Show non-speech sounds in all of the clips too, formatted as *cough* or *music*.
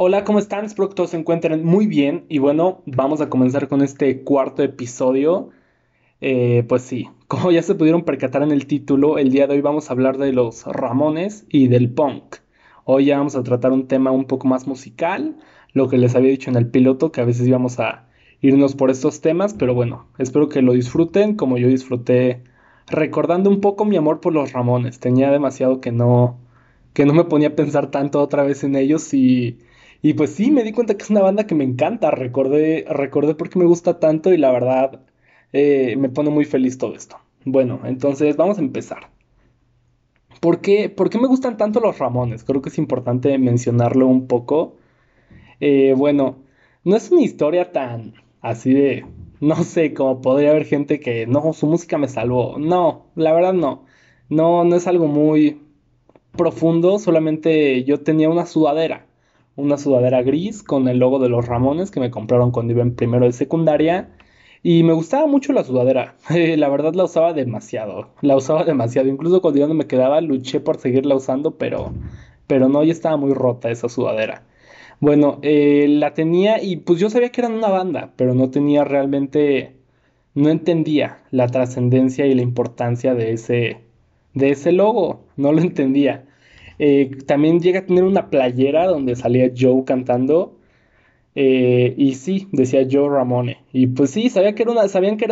Hola, ¿cómo están? Espero que todos se encuentren muy bien y bueno, vamos a comenzar con este cuarto episodio. Eh, pues sí, *laughs* como ya se pudieron percatar en el título, el día de hoy vamos a hablar de los Ramones y del punk. Hoy ya vamos a tratar un tema un poco más musical, lo que les había dicho en el piloto, que a veces íbamos a irnos por estos temas, pero bueno, espero que lo disfruten como yo disfruté recordando un poco mi amor por los Ramones. Tenía demasiado que no que no me ponía a pensar tanto otra vez en ellos y, y pues sí, me di cuenta que es una banda que me encanta. Recordé, recordé por qué me gusta tanto y la verdad eh, me pone muy feliz todo esto. Bueno, entonces vamos a empezar. ¿Por qué, ¿Por qué me gustan tanto los Ramones? Creo que es importante mencionarlo un poco. Eh, bueno, no es una historia tan así de, no sé, como podría haber gente que, no, su música me salvó. No, la verdad no. No, no es algo muy profundo, solamente yo tenía una sudadera. Una sudadera gris con el logo de los Ramones que me compraron cuando iba en primero de secundaria. Y me gustaba mucho la sudadera. *laughs* la verdad la usaba demasiado. La usaba demasiado. Incluso cuando ya no me quedaba, luché por seguirla usando, pero, pero no, ya estaba muy rota esa sudadera. Bueno, eh, la tenía y pues yo sabía que eran una banda, pero no tenía realmente, no entendía la trascendencia y la importancia de ese, de ese logo, no lo entendía. Eh, también llega a tener una playera donde salía Joe cantando. Eh, y sí, decía Joe Ramone. Y pues sí, sabía que era una, sabían que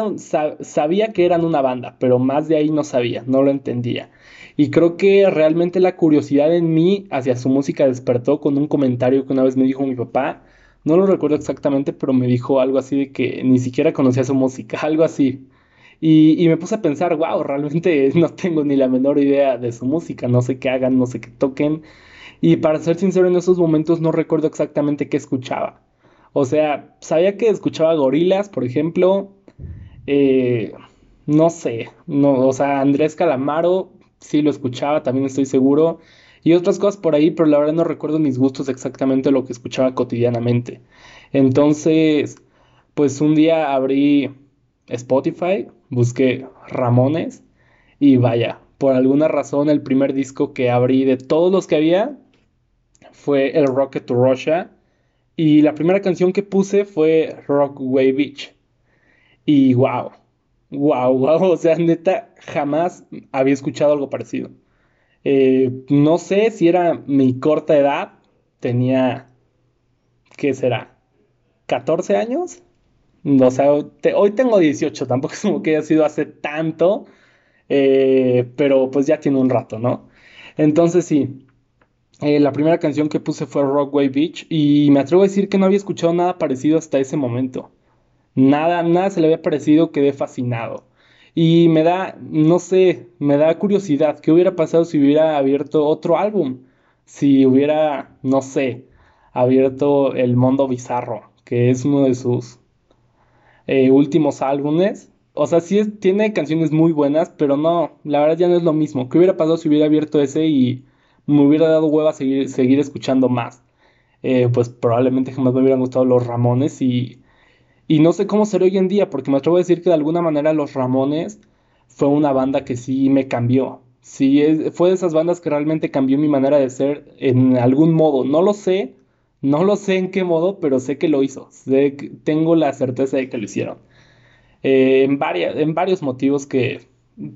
sabía que eran una banda, pero más de ahí no sabía, no lo entendía. Y creo que realmente la curiosidad en mí hacia su música despertó con un comentario que una vez me dijo mi papá. No lo recuerdo exactamente, pero me dijo algo así de que ni siquiera conocía su música, *laughs* algo así. Y, me puse a pensar, wow, realmente *laughs* no tengo ni la menor idea de su música, no sé qué hagan, no sé qué toquen. Y para ser sincero, en esos momentos no recuerdo exactamente qué escuchaba. O sea, sabía que escuchaba gorilas, por ejemplo. Eh, no sé, no, o sea, Andrés Calamaro, sí lo escuchaba, también estoy seguro. Y otras cosas por ahí, pero la verdad no recuerdo mis gustos exactamente lo que escuchaba cotidianamente. Entonces, pues un día abrí Spotify, busqué Ramones y vaya, por alguna razón el primer disco que abrí de todos los que había fue el Rocket to Russia y la primera canción que puse fue Rockway Beach. Y wow, Wow, wow, o sea, neta, jamás había escuchado algo parecido. Eh, no sé si era mi corta edad, tenía, ¿qué será? ¿14 años? O sea, hoy tengo 18, tampoco es como que haya sido hace tanto, eh, pero pues ya tiene un rato, ¿no? Entonces sí, eh, la primera canción que puse fue Rockway Beach y me atrevo a decir que no había escuchado nada parecido hasta ese momento. Nada, nada se le había parecido, quedé fascinado. Y me da, no sé, me da curiosidad, ¿qué hubiera pasado si hubiera abierto otro álbum? Si hubiera, no sé, abierto El Mundo Bizarro, que es uno de sus eh, últimos álbumes. O sea, sí tiene canciones muy buenas, pero no, la verdad ya no es lo mismo. ¿Qué hubiera pasado si hubiera abierto ese y me hubiera dado hueva seguir, seguir escuchando más? Eh, pues probablemente jamás me hubieran gustado los Ramones y y no sé cómo será hoy en día, porque me atrevo a decir que de alguna manera Los Ramones fue una banda que sí me cambió. Sí, fue de esas bandas que realmente cambió mi manera de ser en algún modo. No lo sé, no lo sé en qué modo, pero sé que lo hizo. tengo la certeza de que lo hicieron. Eh, en, varias, en varios motivos que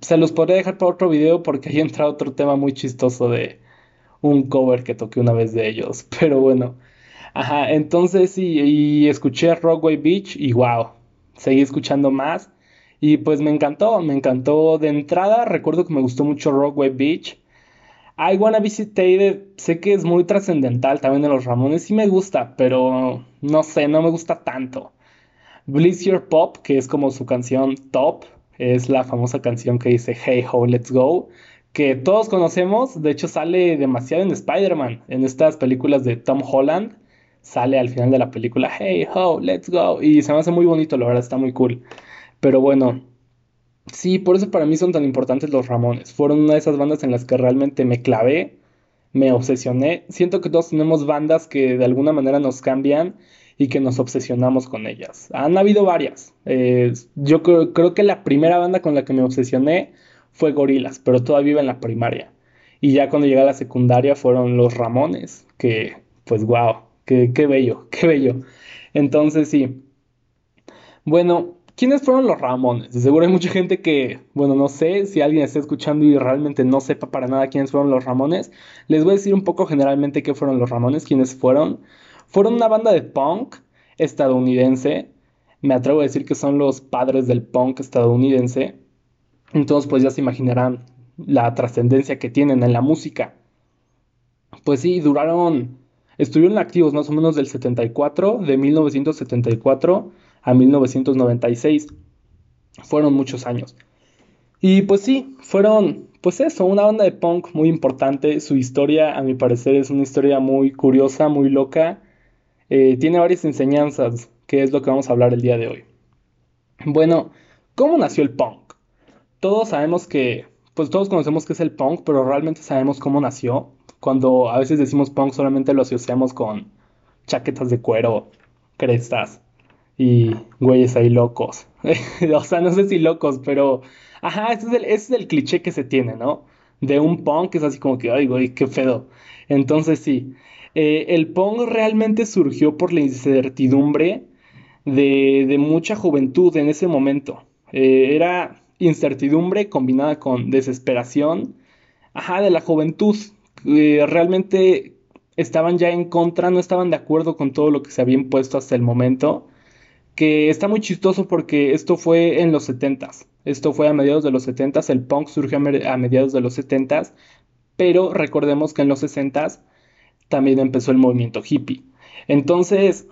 se los podría dejar para otro video porque ahí *laughs* entra otro tema muy chistoso de un cover que toqué una vez de ellos. *laughs* Pero bueno. Ajá, entonces sí, y escuché Rockway Beach y wow, seguí escuchando más y pues me encantó, me encantó de entrada, recuerdo que me gustó mucho Rockway Beach. I Wanna Visit sé que es muy trascendental también de los Ramones, sí me gusta, pero no sé, no me gusta tanto. Bliss Your Pop, que es como su canción top, es la famosa canción que dice Hey Ho, Let's Go, que todos conocemos, de hecho sale demasiado en Spider-Man, en estas películas de Tom Holland sale al final de la película, hey, ho, let's go. Y se me hace muy bonito, la verdad, está muy cool. Pero bueno, sí, por eso para mí son tan importantes los Ramones. Fueron una de esas bandas en las que realmente me clavé, me obsesioné. Siento que todos tenemos bandas que de alguna manera nos cambian y que nos obsesionamos con ellas. Han habido varias. Eh, yo creo, que la primera banda con la que me obsesioné fue Gorilas, pero todavía iba en la primaria. Y ya cuando llegué a la secundaria fueron los Ramones, que pues wow, qué, qué bello, qué bello. Entonces sí. Bueno, ¿quiénes fueron los Ramones? De seguro hay mucha gente que, bueno, no sé si alguien está escuchando y realmente no sepa para nada quiénes fueron los Ramones. Les voy a decir un poco generalmente qué fueron los Ramones, quiénes fueron. Fueron una banda de punk estadounidense. Me atrevo a decir que son los padres del punk estadounidense. Entonces, pues ya se imaginarán la trascendencia que tienen en la música. Pues sí, duraron, estuvieron activos más o menos del 74, de 1974 a 1996. Fueron muchos años. Y pues sí, fueron, pues eso, una banda de punk muy importante. Su historia, a mi parecer, es una historia muy curiosa, muy loca. Eh, tiene varias enseñanzas, que es lo que vamos a hablar el día de hoy. Bueno, ¿cómo nació el punk? Todos sabemos que, pues todos conocemos qué es el punk, pero realmente sabemos cómo nació. Cuando a veces decimos punk solamente lo asociamos con chaquetas de cuero, crestas, y güeyes ahí locos. *laughs* o sea, no sé si locos, pero... Ajá, ese es, el, ese es el cliché que se tiene, ¿no? De un punk que es así como que, ay, güey, qué pedo. Entonces sí, eh, el punk realmente surgió por la incertidumbre de, de mucha juventud en ese momento. Eh, era incertidumbre combinada con desesperación, ajá, de la juventud. Eh, realmente estaban ya en contra, no estaban de acuerdo con todo lo que se había impuesto hasta el momento que está muy chistoso porque esto fue en los 70s. Esto fue a mediados de los 70s, el punk surgió a mediados de los 70s, pero recordemos que en los 60s también empezó el movimiento hippie. Entonces,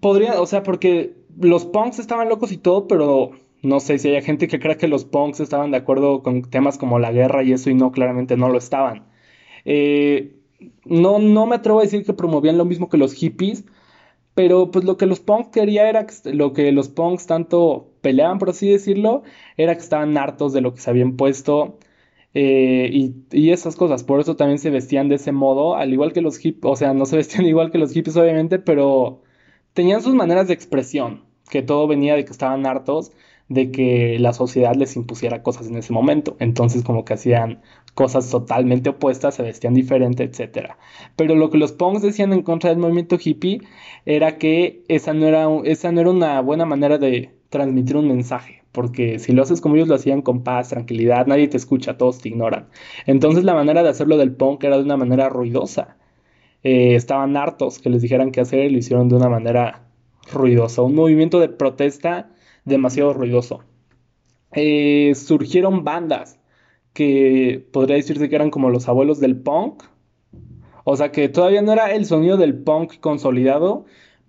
podría, o sea, porque los punks estaban locos y todo, pero no sé si hay gente que cree que los punks estaban de acuerdo con temas como la guerra y eso y no, claramente no lo estaban. Eh, no, no me atrevo a decir que promovían lo mismo que los hippies, pero pues lo que los punks quería era, lo que los punks tanto peleaban, por así decirlo, era que estaban hartos de lo que se habían puesto eh, y, esas cosas. Por eso también se vestían de ese modo, al igual que los hippies, o sea, no se vestían *laughs* igual que los hippies obviamente, pero tenían sus maneras de expresión, que todo venía de que estaban hartos de que la sociedad les impusiera cosas en ese momento. Entonces como que hacían cosas totalmente opuestas, se vestían diferente, etc. Pero lo que los punks decían en contra del movimiento hippie era que esa no era, esa no era una buena manera de transmitir un mensaje, porque si lo haces como ellos lo hacían con paz, tranquilidad, nadie te escucha, todos te ignoran. Entonces la manera de hacerlo del punk era de una manera ruidosa. Eh, estaban hartos que les dijeran qué hacer y lo hicieron de una manera ruidosa, un movimiento de protesta demasiado ruidoso. Eh, surgieron bandas que podría decirse que eran como los abuelos del punk. O sea que todavía no era el sonido del punk consolidado,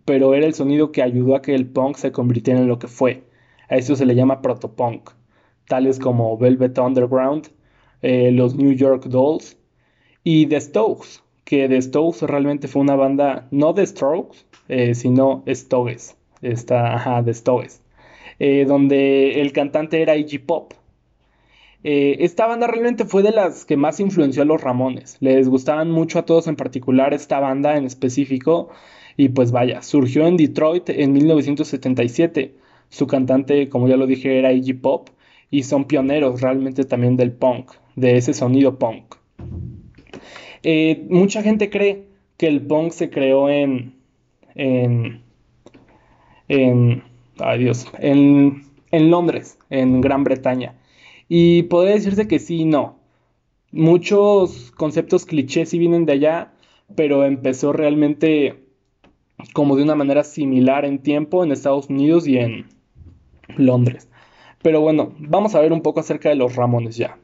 pero era el sonido que ayudó a que el punk se convirtiera en lo que fue. A eso se le llama protopunk, tales como Velvet Underground, eh, los New York Dolls y The Stokes, que The Stokes realmente fue una banda, no de Strokes, eh, sino Stoges, esta, ajá, The Stoges. Eh, donde el cantante era Iggy Pop. Eh, esta banda realmente fue de las que más influenció a los Ramones. Les gustaban mucho a todos en particular esta banda en específico. Y pues vaya, surgió en Detroit en 1977. Su cantante, como ya lo dije, era Iggy Pop. Y son pioneros realmente también del punk, de ese sonido punk. Eh, mucha gente cree que el punk se creó en, en, en ay Dios, en, Londres, en Gran Bretaña. Y podría decirse que sí y no. Muchos conceptos clichés sí vienen de allá, pero empezó realmente como de una manera similar en tiempo en Estados Unidos y en Londres. Pero bueno, vamos a ver un poco acerca de los Ramones ya.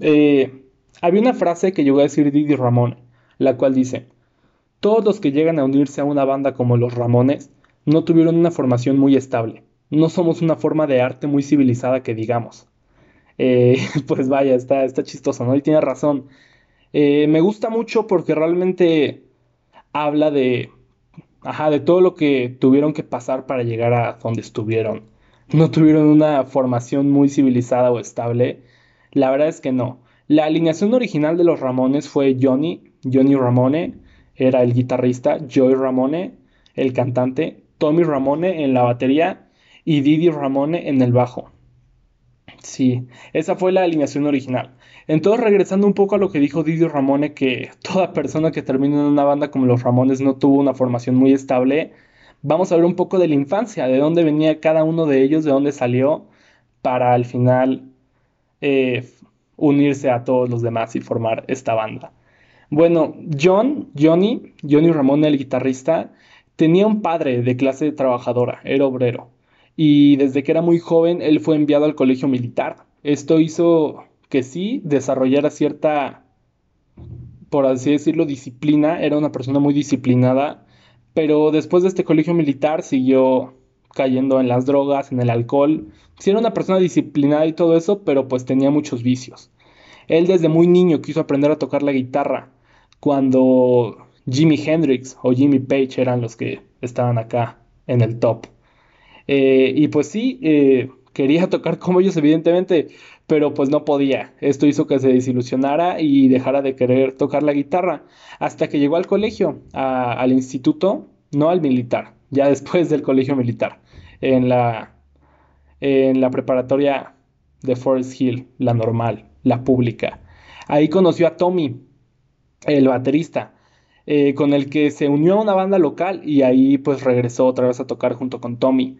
Eh, había una frase que llegó a decir Didi Ramón, la cual dice, todos los que llegan a unirse a una banda como los Ramones no tuvieron una formación muy estable. No somos una forma de arte muy civilizada que digamos. Eh, *laughs* pues vaya, está, está chistoso, ¿no? Y tiene razón. Eh, me gusta mucho porque realmente habla de, ajá, de todo lo que tuvieron que pasar para llegar a donde estuvieron. No tuvieron una formación muy civilizada o estable. La verdad es que no. La alineación original de los Ramones fue Johnny, Johnny Ramone, era el guitarrista, Joey Ramone, el cantante, Tommy Ramone en la batería y Didi Ramone en el bajo. Sí, esa fue la alineación original. Entonces, regresando un poco a lo que dijo Didio Ramone, que *laughs* toda persona que termina en una banda como los Ramones no tuvo una formación muy estable, vamos a ver un poco de la infancia, de dónde venía cada uno de ellos, de dónde salió, para al final eh, unirse a todos los demás y formar esta banda. Bueno, John, Johnny, Johnny Ramone, el guitarrista, tenía un padre de clase trabajadora, era obrero, y desde que era muy joven él fue enviado al colegio militar. Esto hizo que sí desarrollara cierta, por así decirlo, disciplina, era una persona muy disciplinada, pero después de este colegio militar siguió cayendo en las drogas, en el alcohol. Sí era una persona disciplinada y todo eso, pero pues tenía muchos vicios. Él desde muy niño quiso aprender a tocar la guitarra, cuando Jimi Hendrix o Jimmy Page eran los que estaban acá en el top. Eh, y pues sí, eh, quería *laughs* tocar como ellos, evidentemente, pero pues no podía. Esto hizo que se desilusionara y dejara de querer tocar la guitarra, hasta que llegó al colegio, al instituto, no al militar, ya después del colegio militar, en la, en la preparatoria de Forest Hill, la normal, la pública. Ahí conoció a Tommy, el baterista, eh, con el que se unió a una banda local y ahí pues regresó otra vez a tocar junto con Tommy.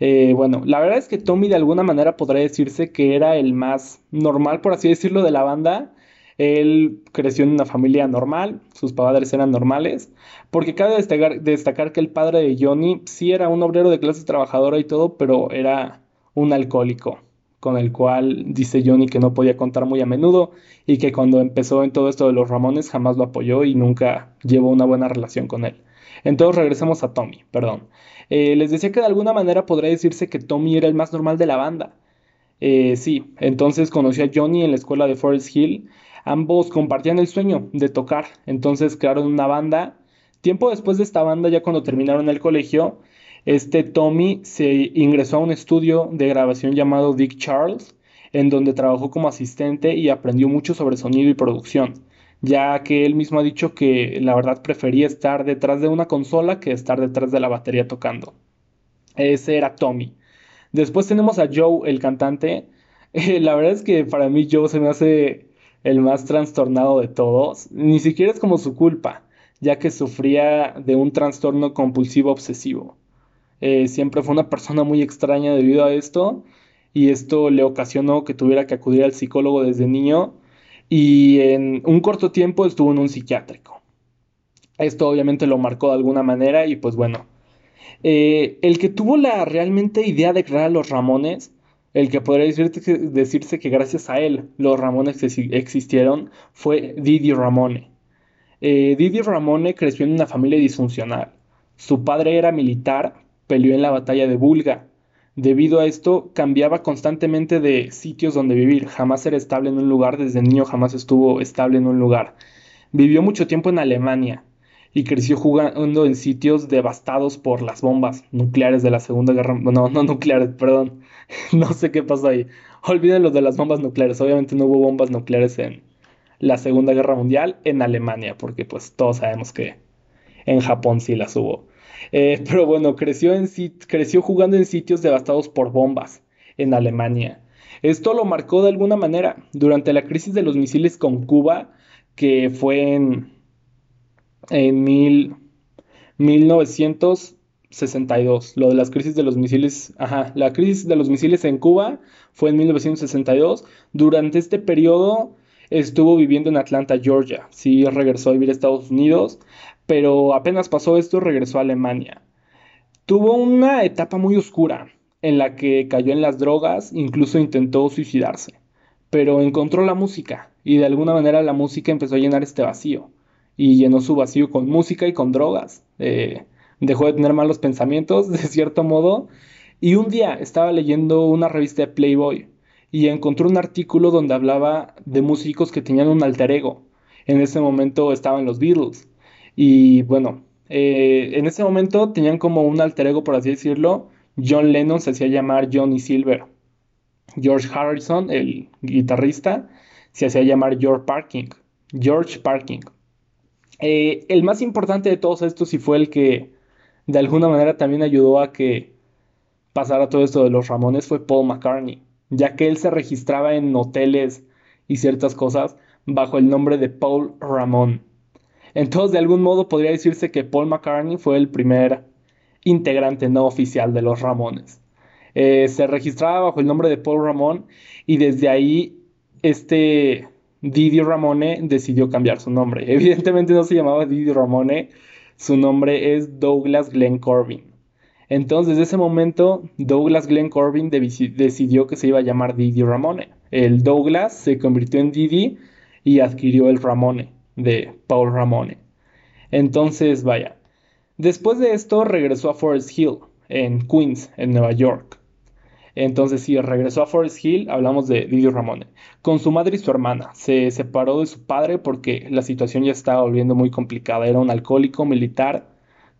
Eh, bueno, la verdad es que Tommy de alguna manera podría decirse que era el más normal, por así decirlo, de la banda. Él creció en una familia normal, sus padres eran normales, porque cabe destacar, destacar que el padre de Johnny sí era un obrero de clase trabajadora y todo, pero era un alcohólico con el cual dice Johnny que no podía contar muy a menudo y que cuando empezó en todo esto de los Ramones jamás lo apoyó y nunca llevó una buena relación con él. Entonces regresemos a Tommy, perdón. Eh, les decía que de alguna manera podría decirse que Tommy era el más normal de la banda. Eh, sí, entonces conoció a Johnny en la escuela de Forest Hill. Ambos compartían el sueño de tocar, entonces crearon una banda. Tiempo después de esta banda, ya cuando terminaron el colegio, este Tommy se ingresó a un estudio de grabación llamado Dick Charles, en donde trabajó como asistente y aprendió mucho sobre sonido y producción, ya que él mismo ha dicho que la verdad prefería estar detrás de una consola que estar detrás de la batería tocando. Ese era Tommy. Después tenemos a Joe, el cantante. *laughs* la verdad es que para mí Joe se me hace el más trastornado de todos. Ni siquiera es como su culpa, ya que sufría de un trastorno compulsivo obsesivo. Eh, siempre fue una persona muy extraña debido a esto y esto le ocasionó que tuviera que acudir al psicólogo desde niño y en un corto tiempo estuvo en un psiquiátrico. Esto obviamente lo marcó de alguna manera y pues bueno, eh, el que tuvo la realmente idea de crear a los Ramones, el que podría decirse, que gracias a él los Ramones existieron, fue Didi Ramone. Eh, Didi Ramone creció en una familia disfuncional. Su padre era militar, peleó en la batalla de Bulga. Debido a esto, cambiaba constantemente de sitios donde vivir. Jamás era estable en un lugar, desde niño jamás estuvo estable en un lugar. Vivió mucho tiempo en Alemania y creció jugando en sitios devastados por las bombas nucleares de la Segunda Guerra No, no nucleares, perdón. *laughs* no sé qué pasó ahí. Olviden lo de las bombas nucleares. Obviamente no hubo bombas nucleares en la Segunda Guerra Mundial en Alemania, porque pues todos sabemos que en Japón sí las hubo. Eh, *laughs* pero bueno, creció, en, creció jugando en sitios devastados por bombas en Alemania. Esto lo marcó de alguna manera durante la crisis de los misiles con Cuba, que fue en, en 1962. Lo de las crisis de los misiles, ajá, la crisis de los misiles en Cuba fue en 1962. Durante este periodo estuvo viviendo en Atlanta, Georgia. Sí regresó a vivir a Estados Unidos, pero apenas pasó esto regresó a Alemania. Tuvo una etapa muy oscura en la que cayó en las drogas, incluso intentó suicidarse, pero encontró la música y de alguna manera la música empezó a llenar este vacío y llenó su vacío con música y con drogas. Eh, dejó de tener malos pensamientos *laughs* de cierto modo y un día estaba leyendo una revista de Playboy y encontró un artículo donde hablaba de músicos que tenían un alter ego. En ese momento estaban los Beatles y bueno, eh, en ese momento tenían como un alter ego, por así decirlo. John Lennon se hacía llamar Johnny Silver. George Harrison, el guitarrista, se hacía llamar George Parking. George Parking. Eh, el más importante de todos estos y fue el que de alguna manera también ayudó a que pasara todo esto de los Ramones fue Paul McCartney, ya que él se registraba en hoteles y ciertas cosas bajo el nombre de Paul Ramón. Entonces, de algún modo podría decirse que Paul McCartney fue el primer integrante no oficial de los Ramones. Eh, se registraba bajo el nombre de Paul Ramón y desde ahí este Didi Ramone decidió cambiar su nombre. *laughs* Evidentemente no se llamaba Didi Ramone, su nombre es Douglas Glenn Corbin. Entonces, desde ese momento, Douglas Glenn Corbin decidió que se iba a llamar Didi Ramone. El Douglas se convirtió en Didi y adquirió el Ramone de Paul Ramone. Entonces, vaya. Después de esto, regresó a Forest Hill, en Queens, en Nueva York. Entonces, sí, regresó a Forest Hill, hablamos de Didi Ramone, con su madre y su hermana. Se separó de su padre porque la situación ya estaba volviendo muy complicada. Era un alcohólico militar,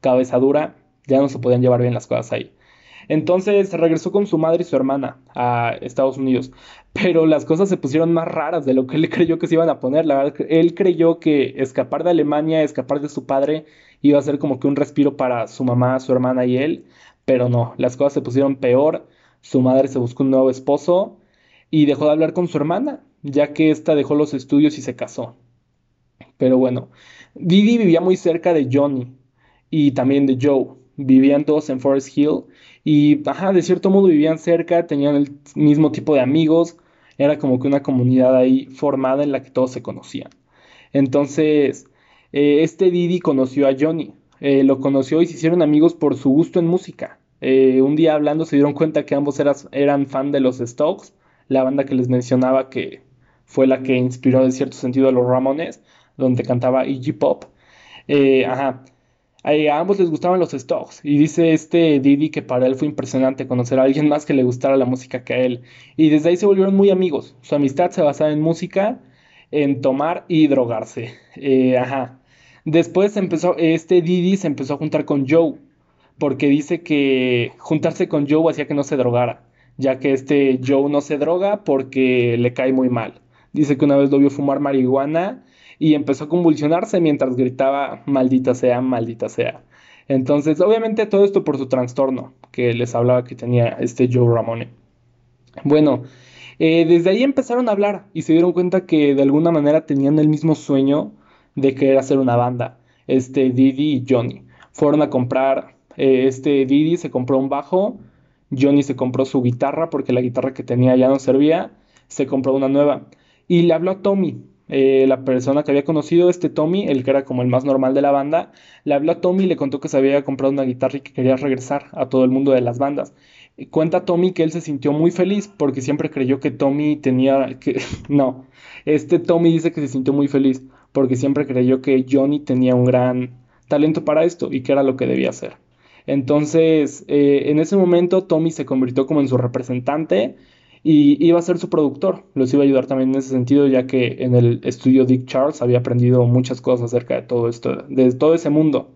cabeza dura, ya no se podían llevar bien las cosas ahí. Entonces regresó con su madre y su hermana a Estados Unidos, pero las cosas se pusieron más raras de lo que él creyó que se iban a poner. La verdad, él creyó que escapar de Alemania, escapar de su padre, iba a ser como que un respiro para su mamá, su hermana y él, pero no, las cosas se pusieron peor. Su madre se buscó un nuevo esposo y dejó de hablar con su hermana, ya que ésta dejó los estudios y se casó. Pero bueno, Didi vivía muy cerca de Johnny y también de Joe. Vivían todos en Forest Hill y, ajá, de cierto modo vivían cerca, tenían el mismo tipo de amigos, era como que una comunidad ahí formada en la que todos se conocían. Entonces, eh, este Didi conoció a Johnny, eh, lo conoció y se hicieron amigos por su gusto en música. Eh, un día hablando se dieron cuenta que ambos eran fan de los Stokes, la banda que les mencionaba que fue la que inspiró en cierto sentido a los Ramones, donde cantaba Iggy Pop. Ajá. A ambos les gustaban los Stokes y dice este Didi que para él fue impresionante conocer a alguien más que le gustara la música que a él. Y desde ahí se volvieron muy amigos. Su amistad se basaba en música, en tomar y drogarse. Eh, ajá. Después empezó, este Didi se empezó a juntar con Joe, porque dice que juntarse con Joe hacía que no se drogara, ya que este Joe no se droga porque le cae muy mal. Dice que una vez lo vio fumar marihuana y empezó a convulsionarse mientras gritaba maldita sea, maldita sea. Entonces, obviamente todo esto por su trastorno que les hablaba que tenía este Joe Ramone. Bueno, eh, desde ahí empezaron a hablar y se dieron cuenta que de alguna manera tenían el mismo sueño de querer hacer una banda, este Didi y Johnny. Fueron a comprar eh, este Didi se compró un bajo, Johnny se compró su guitarra porque la guitarra que tenía ya no servía, se compró una nueva. Y le habló a Tommy, eh, la persona que había conocido, este Tommy, el que era como el más normal de la banda, le habló a Tommy y le contó que se había comprado una guitarra y que quería regresar a todo el mundo de las bandas. cuenta Tommy que él se sintió muy feliz porque siempre creyó que Tommy tenía que *laughs* no, este Tommy dice que se sintió muy feliz porque siempre creyó que Johnny tenía un gran talento para esto y que era lo que debía hacer. Entonces, eh, en ese momento, Tommy se convirtió como en su representante y iba a ser su productor. Los iba a ayudar también en ese sentido, ya que en el estudio Dick Charles había aprendido muchas cosas acerca de todo esto, de todo ese mundo.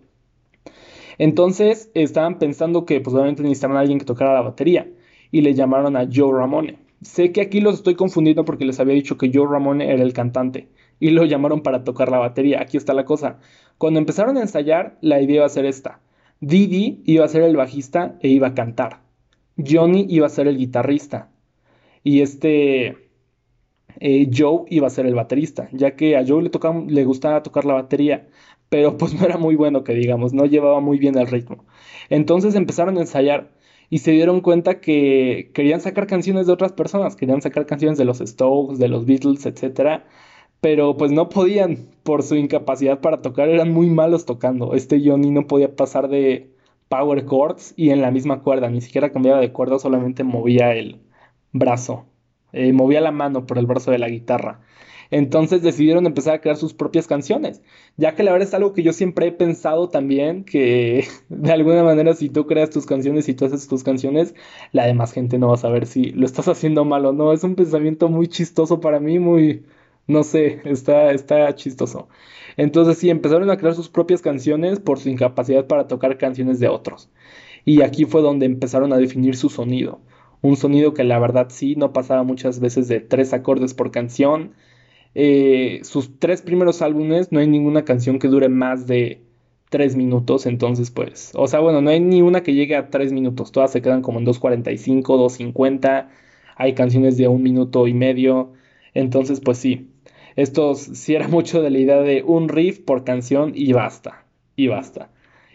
Entonces, estaban pensando que pues, obviamente necesitaban a alguien que tocara la batería y le llamaron a Joe Ramone. Sé que aquí los estoy confundiendo porque les había dicho que Joe Ramone era el cantante y lo llamaron para tocar la batería. Aquí está la cosa. Cuando empezaron a ensayar, la idea iba a ser esta Didi iba a ser el bajista e iba a cantar. Johnny iba a ser el guitarrista. Y este eh, Joe iba a ser el baterista, ya que a Joe le, tocaba, le gustaba tocar la batería, pero pues no era muy bueno que digamos, no llevaba muy bien el ritmo. Entonces empezaron a ensayar y se dieron cuenta que querían sacar canciones de otras personas, querían sacar canciones de los Stokes, de los Beatles, etcétera, pero pues no podían por su incapacidad para tocar, eran muy malos tocando. Este Johnny no podía pasar de power chords y en la misma cuerda, ni siquiera cambiaba de cuerda, solamente movía el brazo, eh, movía la mano por el brazo de la guitarra. Entonces decidieron empezar a crear sus propias canciones, ya que la verdad es algo que yo siempre he pensado también, que *laughs* de alguna manera si tú creas tus canciones y tú haces tus canciones, la demás gente no va a saber si lo estás haciendo mal o no. Es un pensamiento muy chistoso para mí, muy, no sé, está, está chistoso. Entonces sí, empezaron a crear sus propias canciones por su incapacidad para tocar canciones de otros. Y aquí fue donde empezaron a definir su sonido. Un sonido que la verdad sí no pasaba muchas veces de tres acordes por canción. Eh, sus tres primeros álbumes no hay ninguna canción que dure más de tres minutos, entonces pues, o sea, bueno, no hay ni una que llegue a tres minutos, todas se quedan como en 2.45, 2.50, hay canciones de un minuto y medio, Entonces, pues sí, estos sí era *laughs* mucho de la idea de un riff por canción y basta, y basta.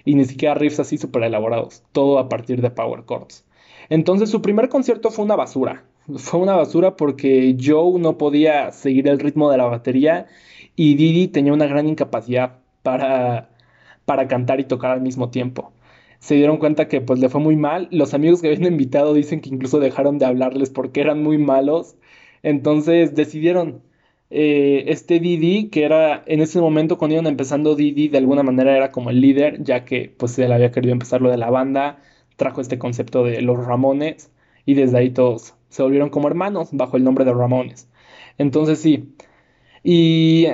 Y ni siquiera riffs así súper elaborados, todo a partir de power chords. Entonces su primer concierto fue una basura. Fue una basura porque Joe no podía seguir el ritmo de la batería y Didi tenía una gran incapacidad para, para cantar y tocar al mismo tiempo. Se dieron cuenta que pues le fue muy mal. Los amigos que habían invitado dicen que incluso dejaron de hablarles porque eran muy malos. Entonces decidieron eh, este Didi, que era en ese momento cuando iban empezando Didi, de alguna manera era como el líder, ya que pues él había querido empezar lo de la banda, trajo este concepto de los Ramones y desde ahí todos se volvieron como hermanos bajo el nombre de Ramones. Entonces sí, y,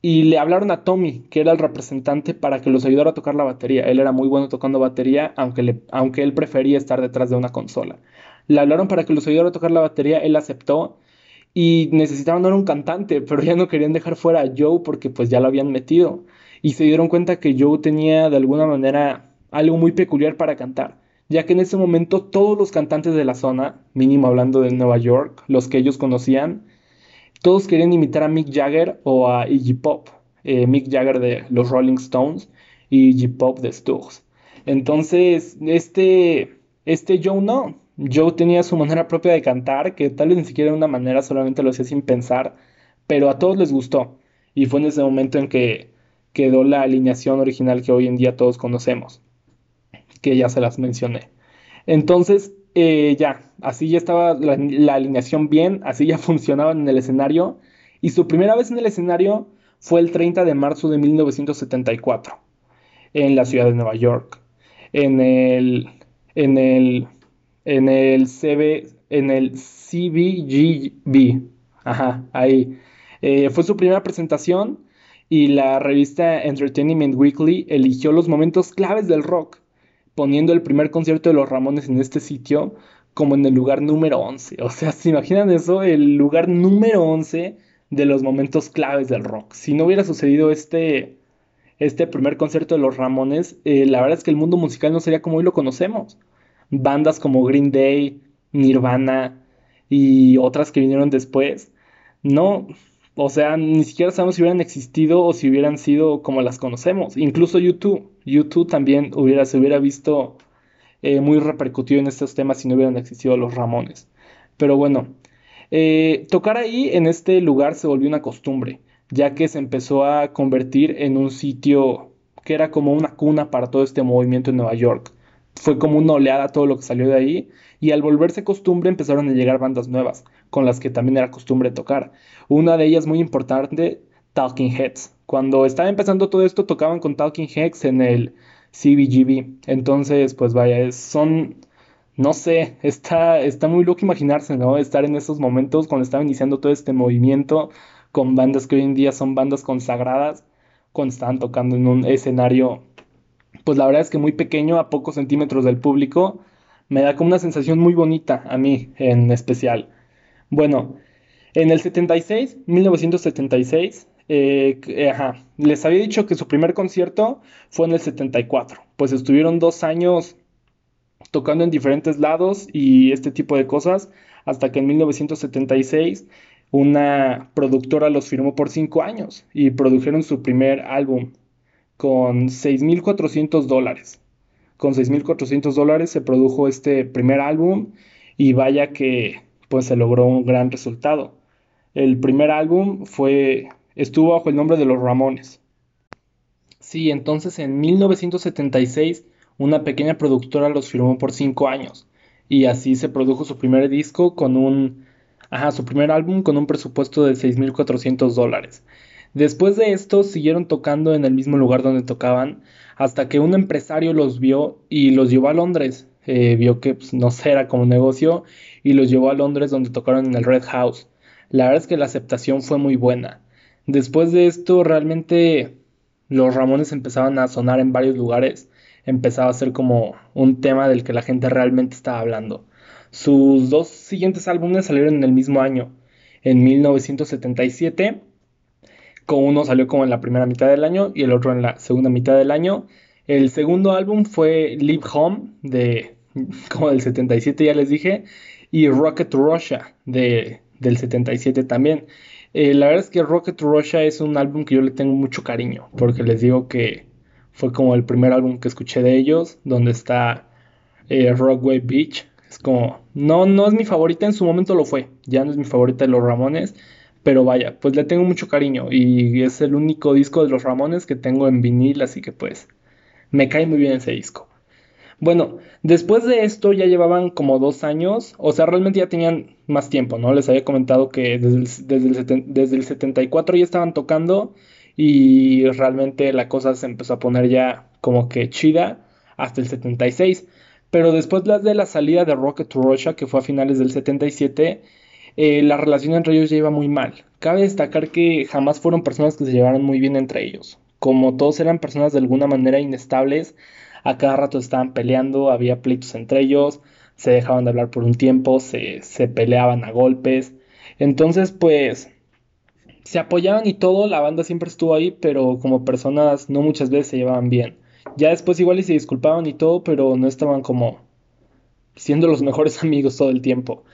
y le hablaron a Tommy, que era el representante, para que los ayudara a tocar la batería. Él era muy bueno tocando batería, aunque, le, aunque él prefería estar detrás de una consola. Le hablaron para que los ayudara a tocar la batería, él aceptó y necesitaban ahora un cantante, pero ya no querían dejar fuera a Joe porque pues ya lo habían metido. Y se dieron cuenta que Joe tenía de alguna manera algo muy peculiar para cantar, ya que en ese momento todos los cantantes de la zona, mínimo hablando de Nueva York, los que ellos conocían, todos querían imitar a Mick Jagger o a Iggy Pop. Eh, Mick Jagger de los Rolling Stones y Iggy Pop de Stooges. Entonces, este, este Joe no. Joe tenía su manera propia de cantar, que tal vez ni siquiera de una manera, solamente lo hacía sin pensar, pero a todos les gustó. Y fue en ese momento en que quedó la alineación original que hoy en día todos conocemos, que ya se las mencioné. Entonces, eh, ya, así ya estaba la, alineación bien, así ya *laughs* funcionaban en el escenario. Y su primera vez en el escenario fue el 30 de marzo de 1974, en la ciudad de Nueva York, en el, en el en el CB, en el CBGB. Ajá, ahí. Eh, fue su primera presentación y la revista Entertainment Weekly eligió los momentos claves del rock, poniendo el primer concierto de los Ramones en este sitio como en el lugar número 11. O sea, *laughs* ¿se imaginan eso? El lugar número 11 de los momentos claves del rock. Si no hubiera sucedido este, este primer concierto de los Ramones, eh, la verdad es que el mundo musical no sería como hoy lo conocemos bandas como Green Day, Nirvana y otras que vinieron después, no, o sea, ni siquiera sabemos si hubieran existido o si hubieran sido como las conocemos. Incluso YouTube, YouTube también hubiera, se hubiera visto eh, muy repercutido en estos temas si no hubieran existido los Ramones. Pero bueno, eh, tocar ahí en este lugar se volvió una costumbre, ya que se empezó a convertir en un sitio que era como una cuna para todo este movimiento en Nueva York fue como una oleada todo lo que salió de ahí y al volverse costumbre empezaron a llegar bandas nuevas con las que también era costumbre tocar. Una de ellas muy importante, Talking Heads. Cuando estaba empezando todo esto tocaban con Talking Heads en el CBGB. Entonces, pues vaya, son no sé, está, está muy loco imaginarse, ¿no? Estar en esos momentos cuando estaba iniciando todo este movimiento con bandas que hoy en día son bandas consagradas, cuando estaban tocando en un escenario pues la verdad es que muy pequeño, a pocos centímetros del público, me da como una sensación muy bonita a mí en especial. Bueno, en el 76, 1976, eh, eh, ajá, les había dicho que su primer concierto fue en el 74, pues estuvieron dos años tocando en diferentes lados y este tipo de cosas, hasta que en 1976 una productora los firmó por cinco años y produjeron su primer álbum con 6.400 dólares. Con 6.400 dólares se produjo este primer álbum y vaya que pues se logró un gran resultado. El primer álbum fue estuvo bajo el nombre de Los Ramones. Sí, entonces en 1976 una pequeña productora los firmó por 5 años y así se produjo su primer disco con un ajá, su primer álbum con un presupuesto de 6.400 dólares. Después de esto siguieron tocando en el mismo lugar donde tocaban hasta que un empresario los vio y los llevó a Londres. Eh, vio que pues, no era como negocio y los llevó a Londres donde tocaron en el Red House. La verdad es que la aceptación fue muy buena. Después de esto realmente los Ramones empezaban a sonar en varios lugares. Empezaba a ser como un tema del que la gente realmente estaba hablando. Sus dos siguientes álbumes salieron en el mismo año. En 1977 con uno salió como en la primera mitad del año y el otro en la segunda mitad del año. El segundo álbum fue Live Home, de *laughs* como del 77 ya les dije, y Rocket Russia, de, del 77 también. Eh, la verdad es que Rocket to Russia es un álbum que yo le tengo mucho cariño, porque les digo que fue como el primer álbum que escuché de ellos, donde está eh, Rockway Beach. Es como, no, no es mi favorita, en su momento lo fue, ya no es mi favorita de los Ramones, pero vaya, pues le tengo mucho cariño y es el único disco de los Ramones que tengo en vinil, así que pues me cae muy bien ese disco. Bueno, después de esto ya llevaban como dos años, o sea, realmente ya tenían más tiempo, ¿no? Les había comentado que desde el, desde el, 74 ya estaban tocando y realmente la cosa se empezó a poner ya como que chida hasta el 76. Pero después de la salida de Rocket to Russia, que fue a finales del 77, eh, la relación entre ellos ya iba muy mal. Cabe destacar que jamás fueron personas que se llevaran muy bien entre ellos. Como todos eran personas de alguna manera inestables, a cada rato estaban peleando, había pleitos entre ellos, se dejaban de hablar por un tiempo, se, se peleaban a golpes. Entonces, pues, se apoyaban y todo, la banda siempre estuvo ahí, pero como personas no muchas veces se llevaban bien. Ya después igual y se disculpaban y todo, pero no estaban como siendo los mejores *laughs* amigos todo el tiempo.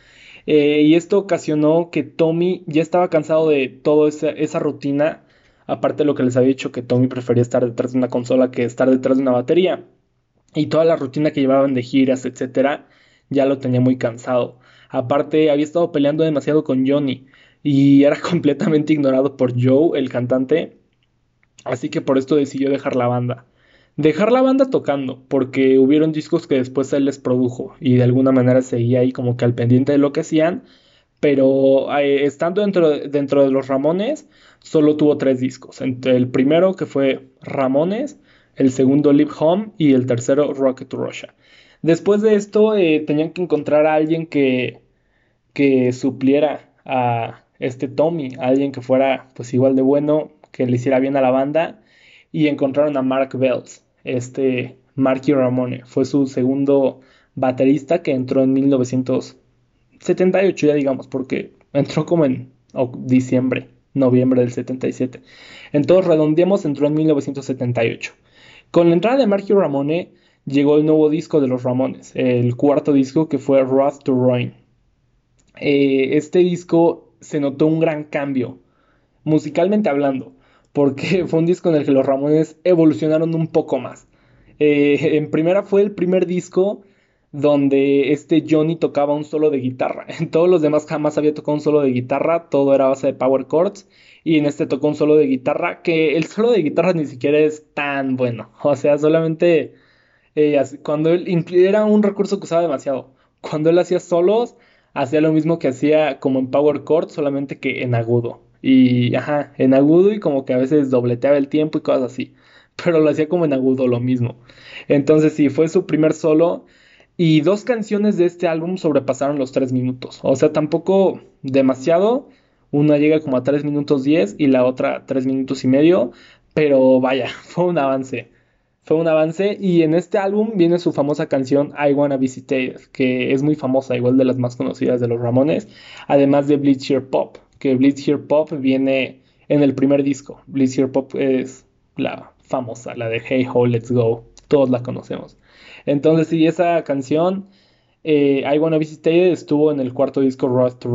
Eh, y esto ocasionó que Tommy ya estaba cansado de toda esa, esa, rutina. Aparte de lo que les había dicho, que Tommy prefería estar detrás de una consola que estar detrás de una batería y toda la rutina que llevaban de giras, etcétera, ya lo tenía muy cansado. Aparte, había estado peleando demasiado con Johnny y *laughs* era completamente ignorado por Joe, el cantante, así que por esto decidió dejar la banda. Dejar la banda tocando, porque hubieron discos que después él les produjo y de alguna manera seguía ahí como que al pendiente de lo que hacían, pero eh, estando dentro, dentro de los Ramones, solo tuvo tres discos. El primero que fue Ramones, el segundo Live Home y el tercero Rocket to Russia. Después de esto eh, tenían que encontrar a alguien que, que supliera a este Tommy, alguien que fuera pues igual de bueno, que le hiciera bien a la banda y encontraron a Mark Bells, este Marky Ramone, fue su segundo baterista que entró en 1978 ya digamos, porque entró como en diciembre, noviembre del 77. Entonces redondeamos, entró en 1978. Con la entrada de Marky Ramone llegó el nuevo disco de los Ramones, el cuarto disco que fue Wrath to Ruin. Eh, este disco se notó un gran cambio, musicalmente hablando, porque *laughs* fue un disco en el que los Ramones evolucionaron un poco más. Eh, en primera fue el primer disco donde este Johnny tocaba un solo de guitarra. *laughs* En todos los demás jamás había tocado un solo de guitarra, todo era base de power chords y en este tocó un solo de guitarra, que el solo de guitarra ni siquiera es tan bueno. *laughs* O sea, solamente eh, cuando él era un recurso que usaba demasiado. Cuando él hacía solos, hacía lo mismo que hacía como en Power Chord, solamente que en agudo. Y, ajá, en agudo y como que a veces dobleteaba el tiempo y cosas así. Pero lo hacía como en agudo, lo mismo. Entonces, sí, fue su primer solo. Y dos canciones de este álbum sobrepasaron los tres minutos. O sea, tampoco demasiado una llega como a 3 minutos 10 y la otra 3 minutos y medio. Pero vaya, *laughs* fue un avance. Fue un avance y en este álbum viene su famosa canción I Wanna Visit que es muy famosa, igual de las más conocidas de los Ramones, además de Bleach Here Pop, que Bleach Here Pop viene en el primer disco. Bleach Here Pop es la famosa, la de Hey Ho, Let's Go, todos la conocemos. Entonces, sí, esa canción, eh, I Wanna Visit estuvo en el cuarto disco Road to.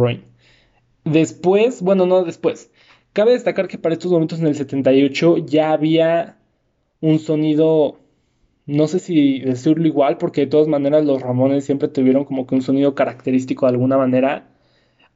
Después, bueno, no después. Cabe destacar que para estos momentos en el 78 ya había un sonido, no sé si decirlo igual, porque de todas maneras los Ramones siempre tuvieron como que un sonido característico de alguna manera.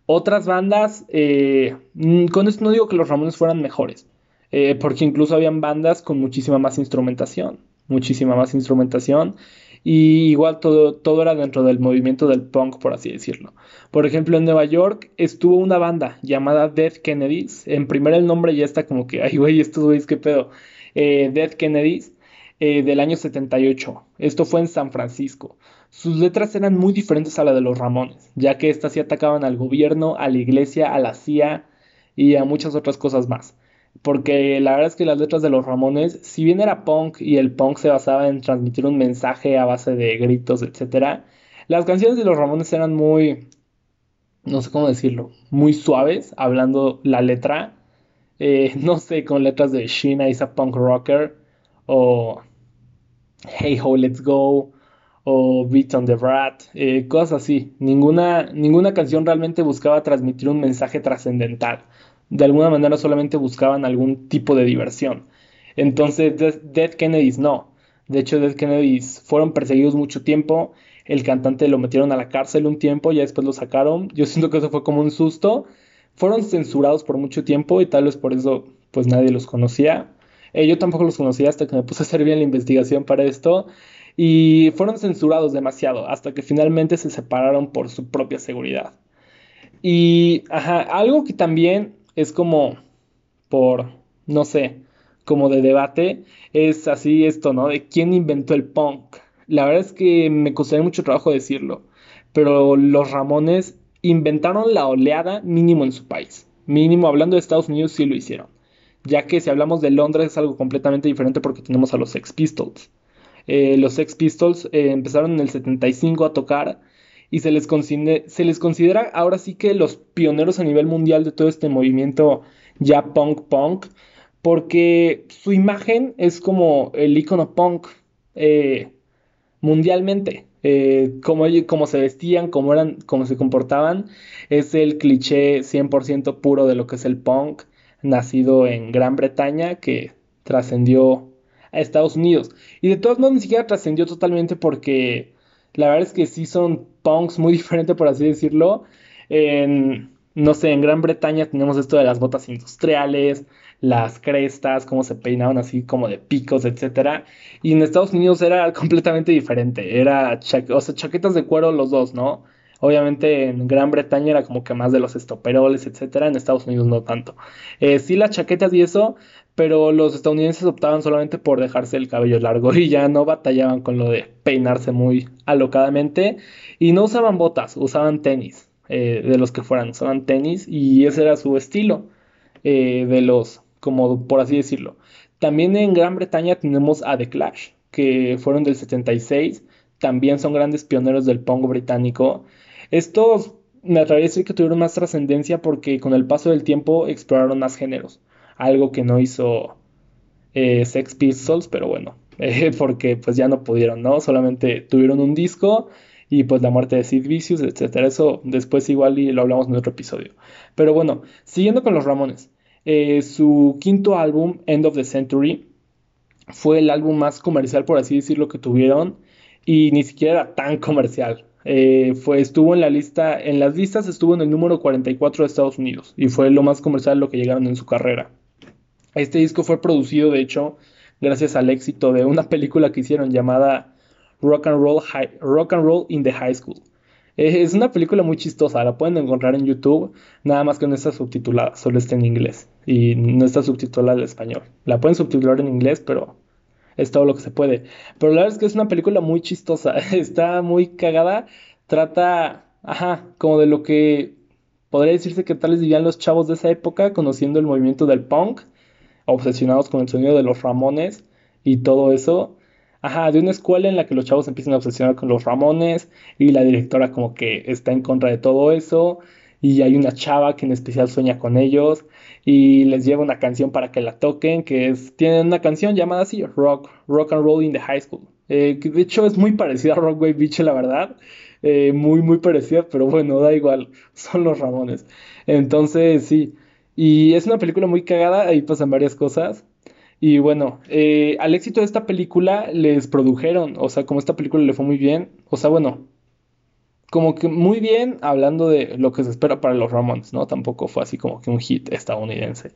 Otras bandas, eh, mm, con esto no digo que los Ramones fueran mejores, eh, porque incluso habían bandas con muchísima más instrumentación, muchísima más instrumentación. Y igual todo, todo era dentro del movimiento del punk, por así decirlo. Por ejemplo, en Nueva York estuvo una banda llamada Dead Kennedys. En primer el nombre ya está como que, ay, güey, estos güeyes, qué pedo. Eh, Dead Kennedys eh, del año 78. Esto fue en San Francisco. Sus letras eran muy diferentes a la de los Ramones, ya que estas sí atacaban al gobierno, a la iglesia, a la CIA y a muchas otras cosas más porque la verdad es que las letras de los Ramones, si bien era punk y el punk se basaba en transmitir un mensaje a base de gritos, etc., las canciones de los Ramones eran muy, no sé cómo decirlo, muy suaves, hablando la letra, eh, *laughs* no sé, con letras de Sheena is a punk rocker, o Hey Ho, let's go, o Beat on the Brat, eh, cosas así. Ninguna, ninguna canción realmente buscaba transmitir un mensaje trascendental. De alguna manera solamente buscaban algún tipo de diversión. Entonces, Dead Kennedys no. De hecho, Dead Kennedys fueron perseguidos mucho tiempo. El cantante lo metieron a la cárcel un tiempo, ya después lo sacaron. Yo siento que eso fue como un susto. Fueron censurados por mucho tiempo y tal vez por eso pues nadie los conocía. Eh, yo tampoco los conocía hasta que me puse a hacer bien la investigación para esto. Y fueron censurados demasiado hasta que finalmente se separaron por su propia seguridad. Y ajá, algo que también es como por, no sé, como de debate, es así esto, ¿no? De quién inventó el punk. La verdad es que me costaría mucho trabajo decirlo, pero los Ramones inventaron la oleada mínimo en su país. Mínimo, hablando de Estados Unidos, sí lo hicieron. Ya que si hablamos de Londres es algo completamente diferente porque tenemos a los Sex Pistols. Eh, los Sex Pistols eh, empezaron en el 75 a tocar y se les, se les considera ahora sí que los pioneros a nivel mundial de todo este movimiento ya punk punk porque su imagen es como el icono punk eh, mundialmente. Eh, como, como, se vestían, cómo, eran, cómo se comportaban, es el cliché 100% puro de lo que es el punk, nacido en Gran Bretaña, que trascendió a Estados Unidos. Y de todos modos ni siquiera trascendió totalmente porque la verdad es que sí son punks muy *laughs* diferentes, por así decirlo. En, no sé, en Gran Bretaña tenemos esto de las botas industriales, las crestas, cómo se peinaban así como de picos, etcétera. Y en Estados Unidos era *laughs* completamente diferente. Era, o sea, chaquetas de cuero los dos, ¿no? Obviamente en Gran Bretaña era como que más de los estoperoles, etcétera. En Estados Unidos no tanto. Eh, sí, las chaquetas y eso, pero los estadounidenses optaban solamente por dejarse el cabello largo *laughs* y ya no batallaban con lo de peinarse muy alocadamente. Y no usaban botas, usaban tenis, eh, de los que fueran, usaban tenis y ese era su estilo eh, de los como por así decirlo. También en Gran Bretaña tenemos a The Clash, que fueron del 76, también son grandes pioneros del punk británico. Estos me atrevería a decir que tuvieron más trascendencia porque con el paso del tiempo exploraron más géneros, algo que no hizo eh, Sex Pistols, pero bueno, *laughs* eh, porque pues ya no pudieron, ¿no? Solamente tuvieron un disco y pues la muerte de Sid Vicious, etcétera. Eso después igual y lo hablamos en otro episodio. Pero bueno, siguiendo con los Ramones. Eh, su quinto álbum, End of the Century, fue el álbum más comercial, por así decirlo, que tuvieron. Y ni siquiera era tan comercial. Fue, estuvo en la lista, en las listas estuvo en el número 44 de Estados Unidos. Y fue lo más comercial lo que llegaron en su carrera. Este disco fue producido, de hecho, gracias al éxito de una película que hicieron llamada Rock and Roll, Rock and Roll in the High School. Es una película muy chistosa, la pueden encontrar en YouTube, nada más que no está subtitulada, solo está en inglés y no está subtitulada en español. La pueden subtitular en inglés, pero es todo lo que se puede. Pero la verdad es que es una película muy chistosa, *laughs* está muy cagada, trata, ajá, como de lo que podría decirse que tal vez vivían los chavos de esa época, conociendo el movimiento del punk, obsesionados con el sonido de los Ramones y todo eso. Ajá, de una escuela en la que los chavos empiezan a obsesionar con los Ramones y la directora como que está en contra de todo eso y hay una chava que en especial sueña con ellos y les lleva una canción para que la toquen que es tienen una canción llamada así Rock Rock and Roll in the High School. Eh, que de hecho es muy parecida a Rockway Beach la verdad. Eh, muy muy parecida pero bueno da igual *laughs* son los Ramones. Entonces sí y es una película muy cagada ahí pasan varias cosas y bueno, eh, al éxito de esta película les produjeron, o sea, como esta película le fue muy bien, o sea, bueno, como que muy bien hablando de lo que se espera para los Ramones, ¿no? Tampoco fue así como que un hit estadounidense.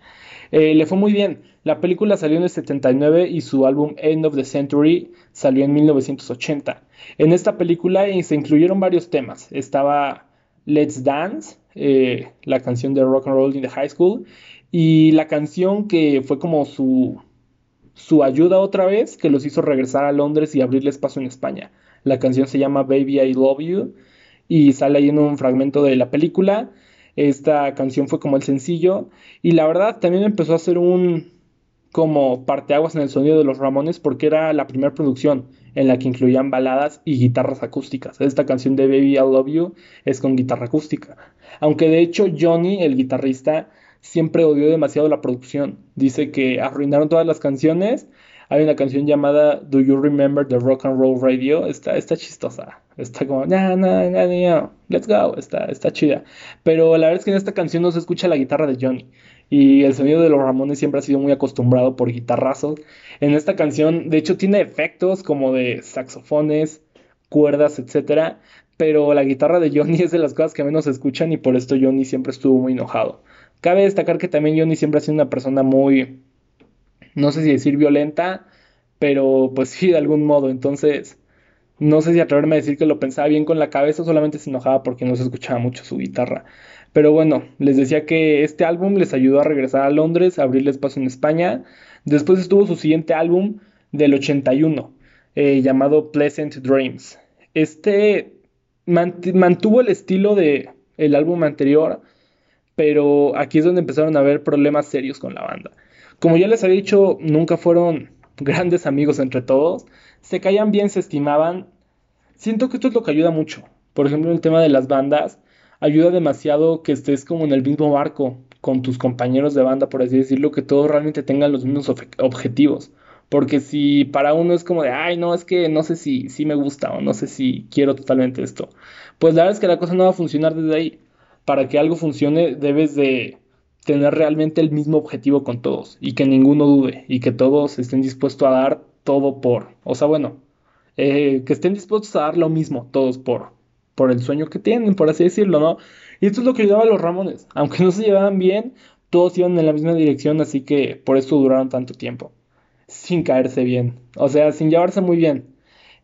Eh, le fue muy bien. La película salió en el 79 y su álbum End of the Century salió en 1980. En esta película se incluyeron varios temas. Estaba Let's Dance, eh, la canción de Rock and Roll in the High School, y la canción que fue como su su ayuda otra vez que los hizo regresar a Londres y abrirles paso en España. La canción se llama Baby I Love You y sale ahí en un fragmento de la película. Esta canción fue como el sencillo y la verdad también empezó a ser un como parteaguas en el sonido de los Ramones porque era la primera producción en la que incluían baladas y guitarras acústicas. Esta canción de Baby I Love You es con guitarra acústica. Aunque de hecho Johnny, el guitarrista, siempre odió demasiado la producción. Dice que arruinaron todas las canciones, Hay una canción llamada Do You Remember the Rock and Roll Radio? Está, está chistosa. Está como, na, na, na, let's go. Está, está chida. Pero la verdad es que en esta canción no se escucha la guitarra de Johnny. Y el sonido de los Ramones siempre ha sido muy acostumbrado por guitarrazos. En esta canción, de hecho, tiene efectos como de saxofones, cuerdas, etcétera. Pero la guitarra de Johnny *laughs* es de las cosas que menos se escuchan y por esto Johnny siempre estuvo muy enojado. Cabe destacar que también Johnny siempre ha sido una persona muy, no sé si decir violenta, pero pues sí, de algún modo. Entonces, no sé si atreverme a decir que lo pensaba bien con la cabeza, solamente se enojaba porque no se escuchaba mucho su guitarra. Pero bueno, les decía que este álbum les ayudó a regresar a Londres, a abrirles paso en España. Después estuvo su siguiente álbum del 81, eh, llamado Pleasant Dreams. Este mantuvo el estilo de el álbum anterior, pero aquí es donde empezaron a haber problemas serios con la banda. Como ya les había dicho, nunca fueron *laughs* grandes amigos entre todos, se caían bien, se estimaban. Siento que esto es lo que ayuda mucho. Por ejemplo, en el tema de las bandas, ayuda demasiado que estés como en el mismo barco con tus compañeros de banda, por así decirlo, que todos realmente tengan los mismos objetivos. Porque si para uno es como de, ay, no, es que no sé si, me gusta o no sé si quiero totalmente esto, pues la verdad es que la cosa no va a funcionar desde ahí. Para que algo funcione debes de tener realmente el mismo objetivo con todos y que ninguno dude y que todos estén dispuestos a dar todo por, o sea, bueno, eh, que estén dispuestos a dar lo mismo todos por, por el sueño que tienen, por así decirlo, ¿no? Y esto es lo que ayudaba a los Ramones, *laughs* aunque no se llevaban bien, todos iban en la misma dirección, así que por eso duraron tanto tiempo, sin caerse bien, o sea, sin llevarse muy bien.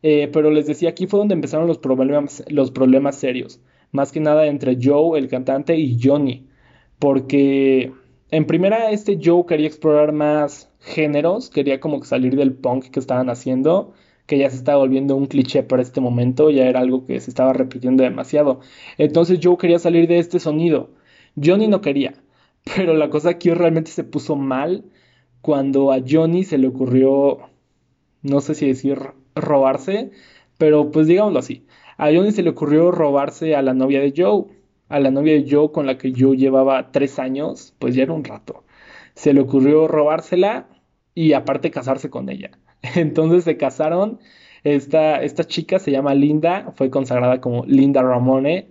Eh, pero les decía, aquí fue donde empezaron los problemas, los problemas serios, más que nada entre Joe, el cantante, y Johnny. Porque en primera este Joe quería explorar más géneros, quería como salir del punk que estaban haciendo, que ya se estaba volviendo un cliché para este momento, ya era algo que se estaba repitiendo demasiado. Entonces Joe quería salir de este sonido. Johnny no quería, *laughs* pero la cosa aquí realmente se puso mal cuando a Johnny se le ocurrió, no sé si decir robarse, pero pues digámoslo así, a Johnny se le ocurrió robarse a la novia de Joe a la novia de Joe con la que yo llevaba tres años, pues ya era un rato. Se le ocurrió robársela y aparte casarse con ella. *laughs* Entonces se casaron. Esta, esta chica se llama Linda, fue consagrada como Linda Ramone.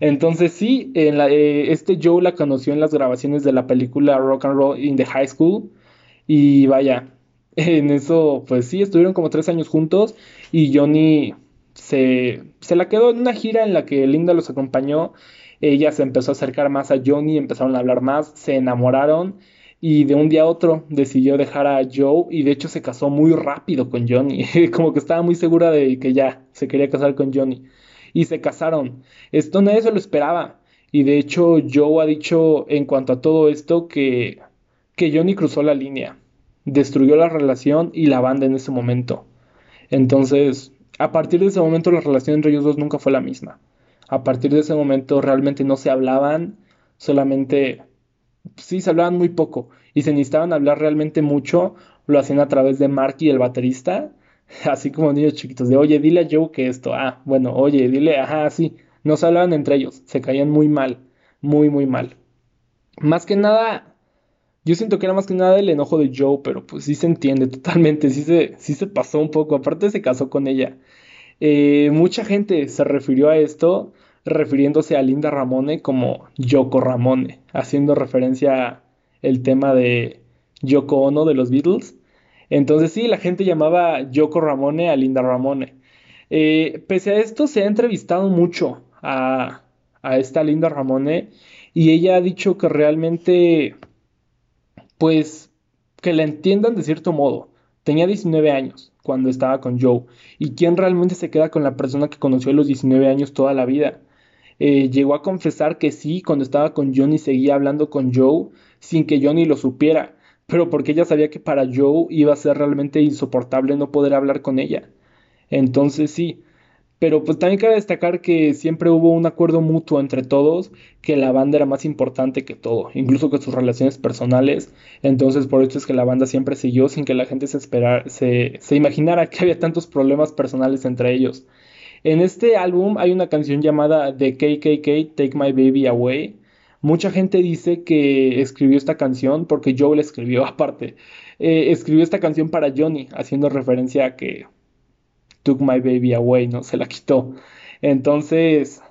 Entonces sí, en eh, este Joe la conoció en las grabaciones de la película Rock and Roll in the High School. Y vaya, *laughs* en eso, pues sí, estuvieron como tres años juntos y Johnny se, se la quedó en una gira en la que Linda los acompañó ella se empezó a acercar más a Johnny, empezaron a hablar más, se enamoraron y de un día a otro decidió dejar a Joe y de hecho se casó muy rápido con Johnny, *laughs* como que estaba muy segura de que ya se quería casar con Johnny y se casaron. Esto nadie se lo esperaba y de hecho Joe ha dicho en cuanto a todo esto que, que Johnny cruzó la línea, destruyó la relación y la banda en ese momento. Entonces, a partir de ese momento la relación entre ellos dos nunca fue la misma. A partir de ese momento realmente no se hablaban, solamente sí se hablaban muy poco y se necesitaban hablar realmente mucho, lo hacían a través de Mark y el baterista, *laughs* así como niños chiquitos, de oye, dile a Joe que esto, ah, bueno, oye, dile, ajá, sí, no se hablaban entre ellos, se caían muy mal, muy, muy mal. Más que nada, yo siento que era más que nada el enojo de Joe, pero pues sí se entiende totalmente, sí se, sí se pasó un poco, aparte se casó con ella. Eh, mucha gente se refirió a esto refiriéndose a Linda Ramone como Yoko Ramone, haciendo referencia al tema de Yoko Ono de los Beatles. Entonces sí, la gente llamaba Yoko Ramone a Linda Ramone. Eh, pese a esto, se ha entrevistado mucho a, a esta Linda Ramone y ella ha dicho que realmente, pues, que la entiendan de cierto modo. Tenía 19 años cuando estaba con Joe. ¿Y quién realmente se queda con la persona que conoció a los 19 años toda la vida? Eh, llegó a confesar que sí, cuando estaba con Johnny seguía hablando con Joe sin que Johnny lo supiera, pero porque ella sabía que para Joe iba a ser realmente insoportable no poder hablar con ella. Entonces sí, pero pues también cabe destacar que siempre hubo un acuerdo mutuo entre todos, que la banda era más importante que todo, incluso que sus relaciones personales. Entonces por eso es que la banda siempre siguió sin que la gente se, se imaginara que había tantos problemas personales entre ellos. En este álbum hay una canción llamada The KKK Take My Baby Away. Mucha gente dice que escribió esta canción porque Joe la escribió *laughs* aparte. eh, escribió esta canción para Johnny, haciendo referencia a que took my baby away, ¿no? Se la quitó. Entonces,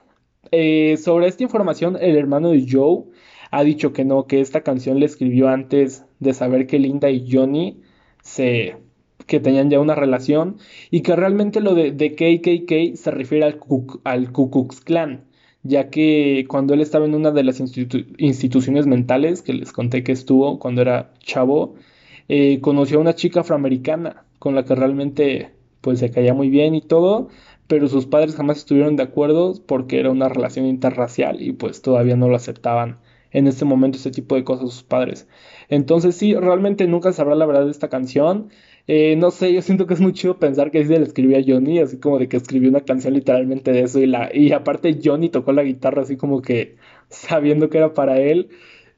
eh, sobre esta información, el hermano de Joe ha dicho que no, que esta canción le escribió antes de saber que Linda y Johnny se que tenían ya una relación y que realmente lo de, de KKK se refiere al, al Ku Klux Klan, ya que cuando él estaba en una de las instituciones mentales que les conté que estuvo cuando era chavo, eh, conoció a una chica afroamericana con la que realmente pues se caía muy bien y todo, pero sus padres jamás estuvieron de acuerdo porque era una relación interracial y pues todavía no lo aceptaban en este momento ese tipo de cosas sus padres. Entonces sí, realmente nunca sabrá la verdad de esta canción. Eh, no sé, yo siento que es muy chido pensar que se le escribió a Johnny, así como de que escribió una canción literalmente de eso y, la, y aparte Johnny tocó la guitarra así como que *laughs* sabiendo que era para él.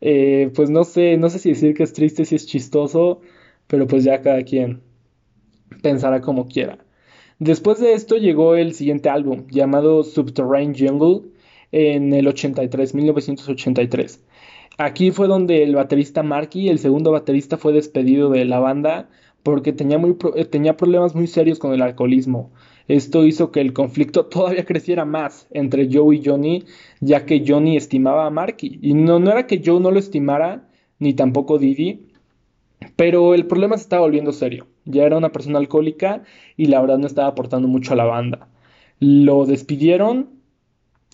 Eh, pues no sé, no sé si decir que es triste, si es chistoso, pero pues ya cada quien pensará como quiera. Después de esto llegó el siguiente álbum llamado Subterranean Jungle en el 83, 1983. Aquí fue donde el baterista Marky, el segundo baterista, fue despedido de la banda porque tenía, muy, eh, tenía problemas muy serios con el alcoholismo. Esto hizo que el conflicto *laughs* todavía creciera más entre Joe y Johnny, ya que Johnny estimaba a Marky. Y no, no era que Joe no lo estimara, ni tampoco Didi, pero el problema se estaba volviendo serio. Ya era una persona alcohólica y la verdad no estaba aportando mucho a la banda. Lo despidieron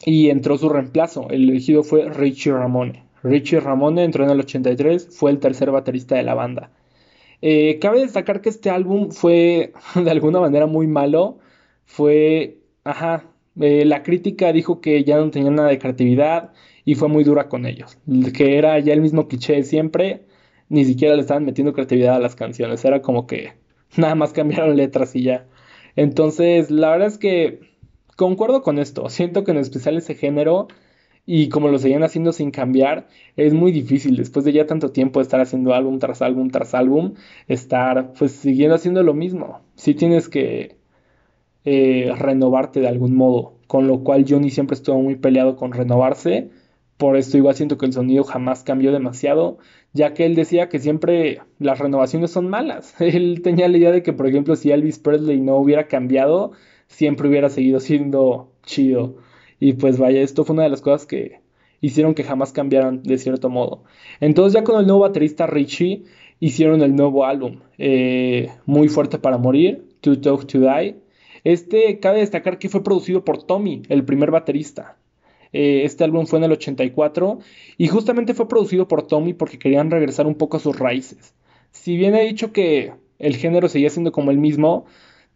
y entró su reemplazo. El elegido fue Richie Ramone. Richie Ramone entró en el 83, fue el tercer baterista de la banda. Eh, cabe destacar que este álbum fue *laughs* de alguna manera muy malo. Fue, ajá, eh, la crítica dijo que ya no tenía nada de creatividad y fue muy dura con ellos. Que era ya el mismo cliché de siempre, ni siquiera le estaban metiendo creatividad a las canciones. Era como que *laughs* nada más cambiaron letras y ya. Entonces, la verdad es que concuerdo con esto. Siento que en especial ese género y como lo seguían haciendo sin cambiar, es muy difícil después de ya tanto tiempo de estar haciendo álbum tras álbum tras álbum, estar pues siguiendo haciendo lo mismo. Sí tienes que eh, renovarte de algún modo, con lo cual Johnny siempre estuvo muy peleado con renovarse. Por esto igual siento que el sonido jamás cambió demasiado, ya que él decía que siempre las renovaciones son malas. *laughs* Él tenía la idea de que, por ejemplo, si Elvis Presley no hubiera cambiado, siempre hubiera seguido siendo chido. Y pues vaya, esto fue una de las cosas que hicieron que jamás cambiaran de cierto modo. Entonces ya con el nuevo baterista Richie hicieron el nuevo álbum, eh, Muy fuerte para morir, To Talk to Die. Este cabe destacar que fue producido por Tommy, el primer baterista. Eh, este álbum fue en el 84 y justamente fue producido por Tommy porque querían regresar un poco a sus raíces. Si bien he dicho que el género seguía siendo como el mismo,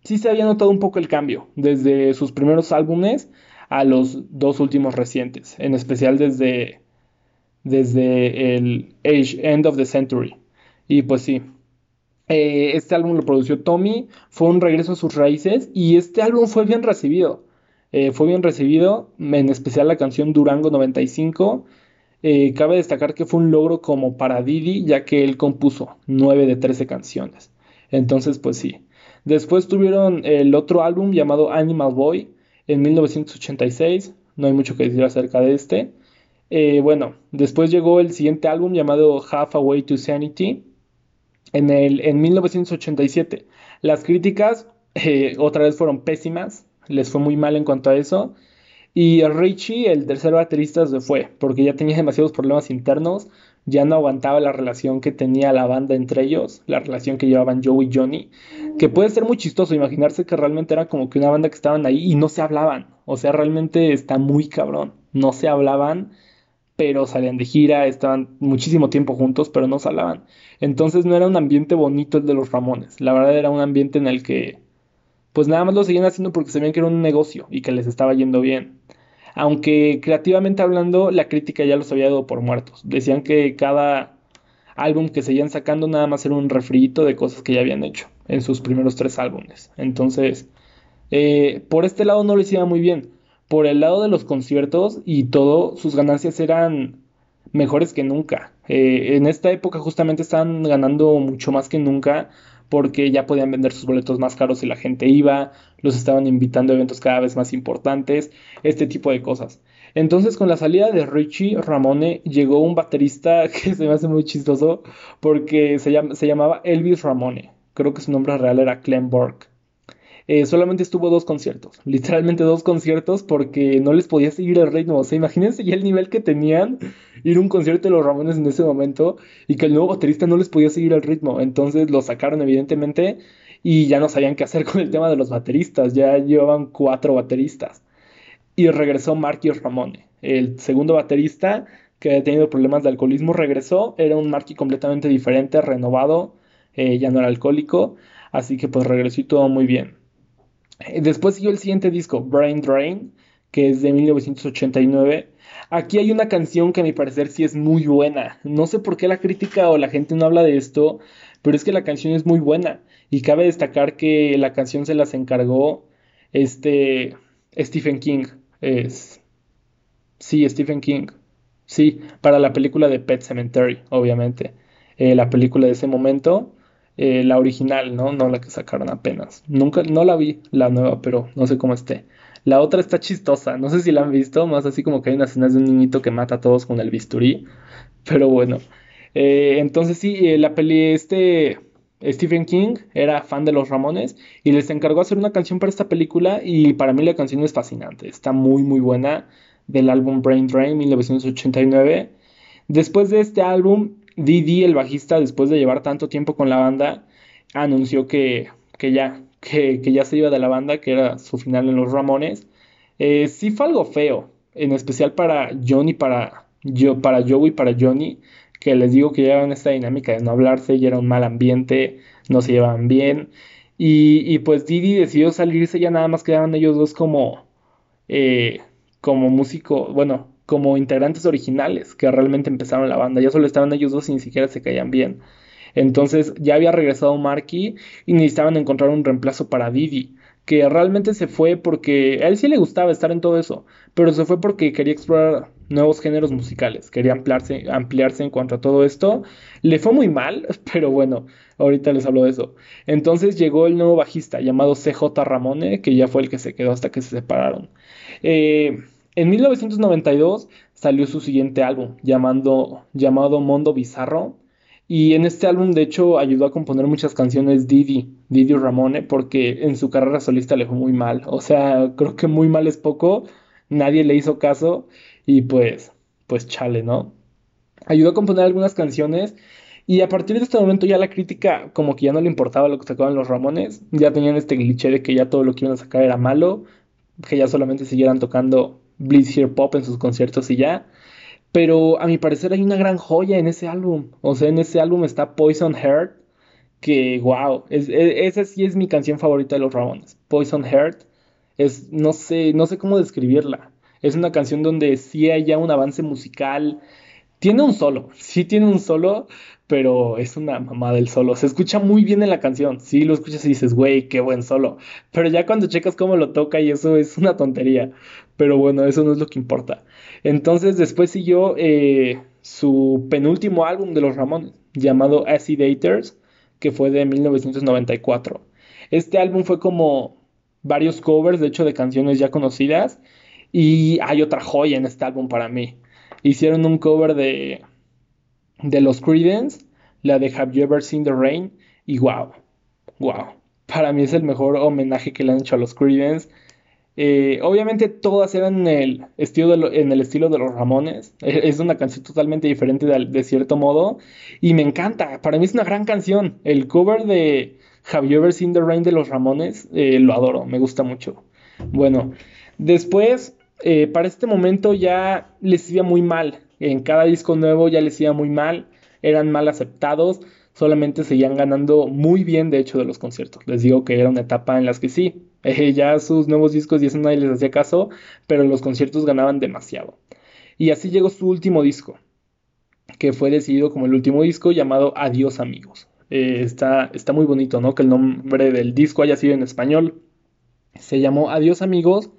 sí se había notado un poco el cambio desde sus primeros álbumes a los dos últimos recientes, en especial desde, desde el Age End of the Century. Y pues sí, eh, este álbum lo produció Tommy, fue un regreso a sus raíces y este álbum fue bien recibido. Eh, fue bien recibido, en especial la canción Durango 95. Eh, cabe destacar que fue un logro como para Didi, ya que él compuso 9 de 13 canciones. Entonces, pues sí. Después tuvieron el otro álbum llamado Animal Boy en 1986. No hay mucho que decir acerca de este. Eh, bueno, después llegó el siguiente álbum llamado Half Away to Sanity en, el, en 1987. Las críticas eh, otra vez fueron pésimas, les fue muy mal en cuanto a eso. Y Richie, el tercer baterista, se fue porque ya tenía demasiados problemas internos ya no aguantaba la relación que tenía la banda entre ellos, la relación que llevaban Joe y Johnny, que puede ser muy chistoso imaginarse que realmente era como que una banda que estaban ahí y no se hablaban, o sea, realmente está muy cabrón, no se hablaban, pero salían de gira, estaban muchísimo tiempo juntos, pero no se hablaban. Entonces no era un ambiente bonito el de los Ramones, la verdad era un ambiente en el que pues nada más lo seguían haciendo porque sabían que era un negocio y que les estaba yendo bien aunque creativamente hablando la crítica ya los había dado por muertos. Decían que cada álbum que seguían sacando nada más era un refrito de cosas que ya habían hecho en sus primeros tres álbumes. Entonces, eh, por este lado no lo hicieron muy bien. Por el lado de los conciertos y todo, sus ganancias eran mejores que nunca. Eh, en esta época justamente estaban ganando mucho más que nunca porque ya podían vender sus boletos más caros y la gente iba, los estaban invitando a eventos cada vez más importantes, este tipo de cosas. Entonces con la salida de Richie Ramone llegó un baterista *laughs* que se me hace muy chistoso porque se, se llamaba Elvis Ramone. Creo que su nombre real era Clem Burke. Eh, solamente estuvo dos conciertos, *laughs* literalmente dos conciertos porque no les podía seguir el ritmo. O sea, imagínense ya el nivel que tenían ir a un concierto de los Ramones en ese momento y que el nuevo baterista no les podía seguir el ritmo. Entonces lo sacaron evidentemente y ya no sabían qué hacer *laughs* con el tema de los bateristas, ya llevaban cuatro bateristas. Y regresó Marky Ramone, el segundo baterista que había tenido problemas de alcoholismo, regresó, era un Marky completamente diferente, renovado, eh, ya no era alcohólico, así que pues regresó y todo muy bien. Eh, después siguió el siguiente disco, Brain Drain, que es de 1989. Aquí hay una canción que a mi parecer sí es muy buena. No sé por qué la crítica o la gente no habla de esto, pero es que la canción es muy buena. Y cabe destacar que la canción se las encargó este Stephen King. Es, sí, Stephen King. Sí, para la película de Pet Cemetery, obviamente. Eh, la película de ese momento. Eh, la original, ¿no? No la que sacaron apenas. Nunca, no la vi, la nueva, pero no sé cómo esté. La otra está chistosa, no sé si la han visto, más así como que hay unas escenas de un niñito que mata a todos con el bisturí. Pero bueno. Eh, entonces sí, eh, la peli, este Stephen King era fan de los Ramones y les encargó hacer una canción para esta película y para mí la canción es fascinante, está muy muy buena del álbum Brain Drain 1989. Después de este álbum Didi, el bajista, después de llevar tanto tiempo con la banda, anunció que, que ya, que, ya se iba de la banda, que era su final en los Ramones. Eh, sí fue algo feo, en especial para Johnny, para, yo, para Joey y para Johnny, que les digo que llevaban esta dinámica de no hablarse y era un mal ambiente, no se llevaban bien. Y, y pues Didi decidió salirse, ya nada más quedaban ellos dos como, eh, como músico, bueno, como integrantes originales que realmente empezaron la banda. Ya solo estaban ellos dos y ni siquiera se caían bien. Entonces ya había regresado Marky y necesitaban encontrar un reemplazo para Didi, que realmente se fue porque a él sí le gustaba estar en todo eso, pero se fue porque quería explorar nuevos géneros musicales, quería ampliarse, ampliarse en cuanto a todo esto. Le fue muy mal, *laughs* pero bueno, ahorita les hablo de eso. Entonces llegó el nuevo bajista llamado CJ Ramone, que ya fue el que se quedó hasta que se separaron. Eh, en 1992 salió su siguiente álbum llamado Mondo Bizarro. Y en este álbum, de hecho, ayudó a componer muchas canciones Didi, Didi Ramone, porque en su carrera solista le fue muy mal. O sea, creo que muy mal es poco, nadie le hizo caso y pues, pues chale, ¿no? Ayudó a componer algunas canciones y a partir de este momento ya la crítica como que ya no le importaba lo que sacaban los Ramones, ya tenían este cliché de que ya todo lo que iban a sacar era malo, que ya solamente siguieran tocando Blitz Here Pop en sus conciertos y ya. Pero a mi parecer hay una gran joya en ese álbum. O sea, en ese álbum está Poison Heart. Que wow, es, esa sí es mi canción favorita de los Ramones. Poison Heart. Es, no sé, no sé cómo describirla. Es una canción donde sí hay ya un avance musical. Tiene un solo, sí tiene un solo, pero es una mamá del solo. Se escucha muy bien en la canción. Sí, lo escuchas y dices, güey, qué buen solo. Pero ya cuando checas cómo lo toca y eso es una tontería. Pero bueno, eso no es lo que importa. Entonces después siguió eh, su penúltimo álbum de los Ramones, llamado Acidators, que fue de 1994. Este álbum fue como varios covers, de hecho, de canciones ya conocidas. Y hay otra joya en este álbum para mí. Hicieron un cover de de los Creedence, la de Have You Ever Seen the Rain, y wow, wow, para mí es el mejor homenaje que le han hecho a los Creedence. Eh, obviamente todas eran en el, estilo de en el estilo de los Ramones. E, es una canción totalmente diferente de, cierto modo. Y me encanta. Para mí es una gran canción. El cover de Have You Ever Seen the Rain de los Ramones eh, lo adoro. Me gusta mucho. Bueno, después, eh, para este momento ya les iba muy mal en cada disco nuevo ya les iba muy mal, eran mal aceptados, solamente seguían ganando muy bien de hecho de los conciertos. Les digo que era una etapa en las que sí, *laughs* eh, ya sus nuevos discos y eso nadie les hacía caso, pero los conciertos ganaban demasiado. Y así llegó su último disco, que fue decidido como el último disco llamado Adiós amigos. Eh, está, está muy bonito, ¿no? Que el nombre del disco haya sido en español. Se llamó Adiós amigos,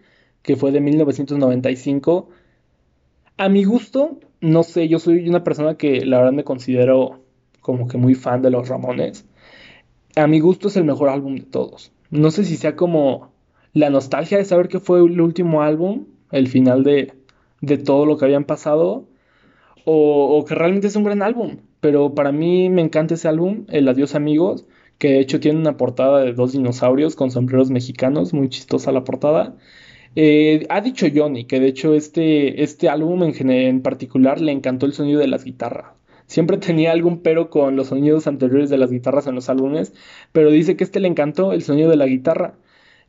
que fue de 1995 a mi gusto, no sé, yo soy una persona que la verdad me considero como que muy fan de los Ramones. A mi gusto es el mejor álbum de todos. No sé si sea como la nostalgia de saber que fue el último álbum, el final de, de todo lo que habían pasado, o, o que realmente es un gran álbum. Pero para mí me encanta ese álbum, El Adiós Amigos, que de hecho tiene una portada de dos dinosaurios con sombreros mexicanos, muy chistosa la portada. Eh, ha dicho Johnny que de hecho este, este álbum en, en particular le encantó el sonido de las guitarras. Siempre *laughs* tenía algún pero con los sonidos anteriores de las guitarras en los álbumes, pero dice que este le encantó el sonido de la guitarra.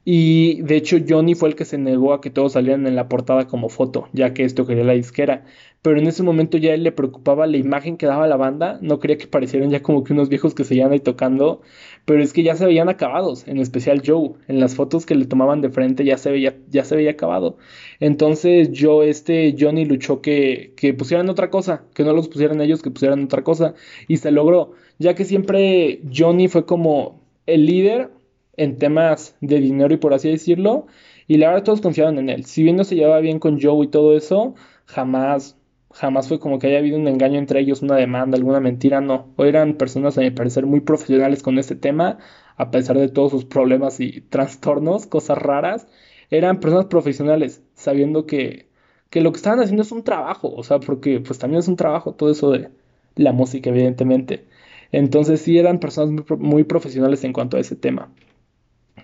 Y de hecho Johnny fue el que se negó a que todos salieran en la portada como foto, ya que esto quería la disquera. Pero en ese momento ya él le preocupaba la imagen que daba la banda, no quería que parecieran ya como que unos viejos que seguían ahí tocando, pero es que ya se veían acabados, en especial Joe, en las fotos que le tomaban de frente ya se veía, ya se veía acabado. Entonces yo, este Johnny luchó que, que pusieran otra cosa, que no los pusieran ellos, que pusieran otra cosa, y se logró, ya que siempre Johnny fue como el líder en temas de dinero y por así decirlo, y la verdad todos confiaban en él. Si bien no se llevaba bien con Joe y todo eso, jamás, jamás fue como que haya habido un engaño entre ellos, una demanda, alguna mentira, no. O eran personas, a mi parecer, muy profesionales con este tema, a pesar de todos sus problemas y *laughs* trastornos, cosas raras. Eran personas profesionales, sabiendo que, que lo que estaban haciendo es un trabajo, o sea, porque pues también es un trabajo todo eso de la música, evidentemente. Entonces sí eran personas muy, muy profesionales en cuanto a ese tema.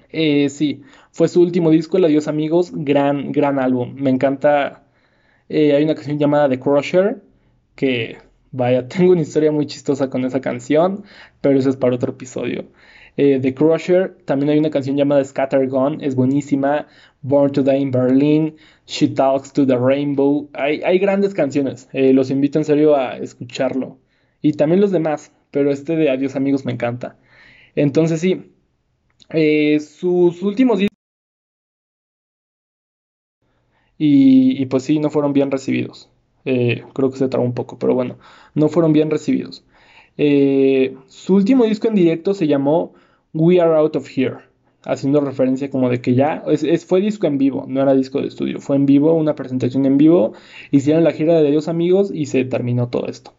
Eh, sí, fue su último disco, El Adiós Amigos, gran, gran álbum. Me encanta. Eh, hay una canción llamada The Crusher, que, vaya, *laughs* tengo una historia muy chistosa con esa canción, pero eso es para otro episodio. Eh, The Crusher, también hay una canción llamada Scattergun, es buenísima. Born to Die in Berlin, She Talks to the Rainbow. Hay, hay grandes canciones, los invito en serio a escucharlo. Y también los demás, pero este de Adiós Amigos me encanta. Entonces sí, eh, sus últimos discos y, pues sí, no fueron bien recibidos. Eh, creo que se trabó un poco, pero bueno, no fueron bien recibidos. Eh, su último disco en directo se llamó We Are Out of Here, haciendo referencia como de que ya es, fue disco en vivo, no era disco de estudio, fue en vivo, una presentación en vivo, hicieron la gira de Dios amigos y se terminó todo esto.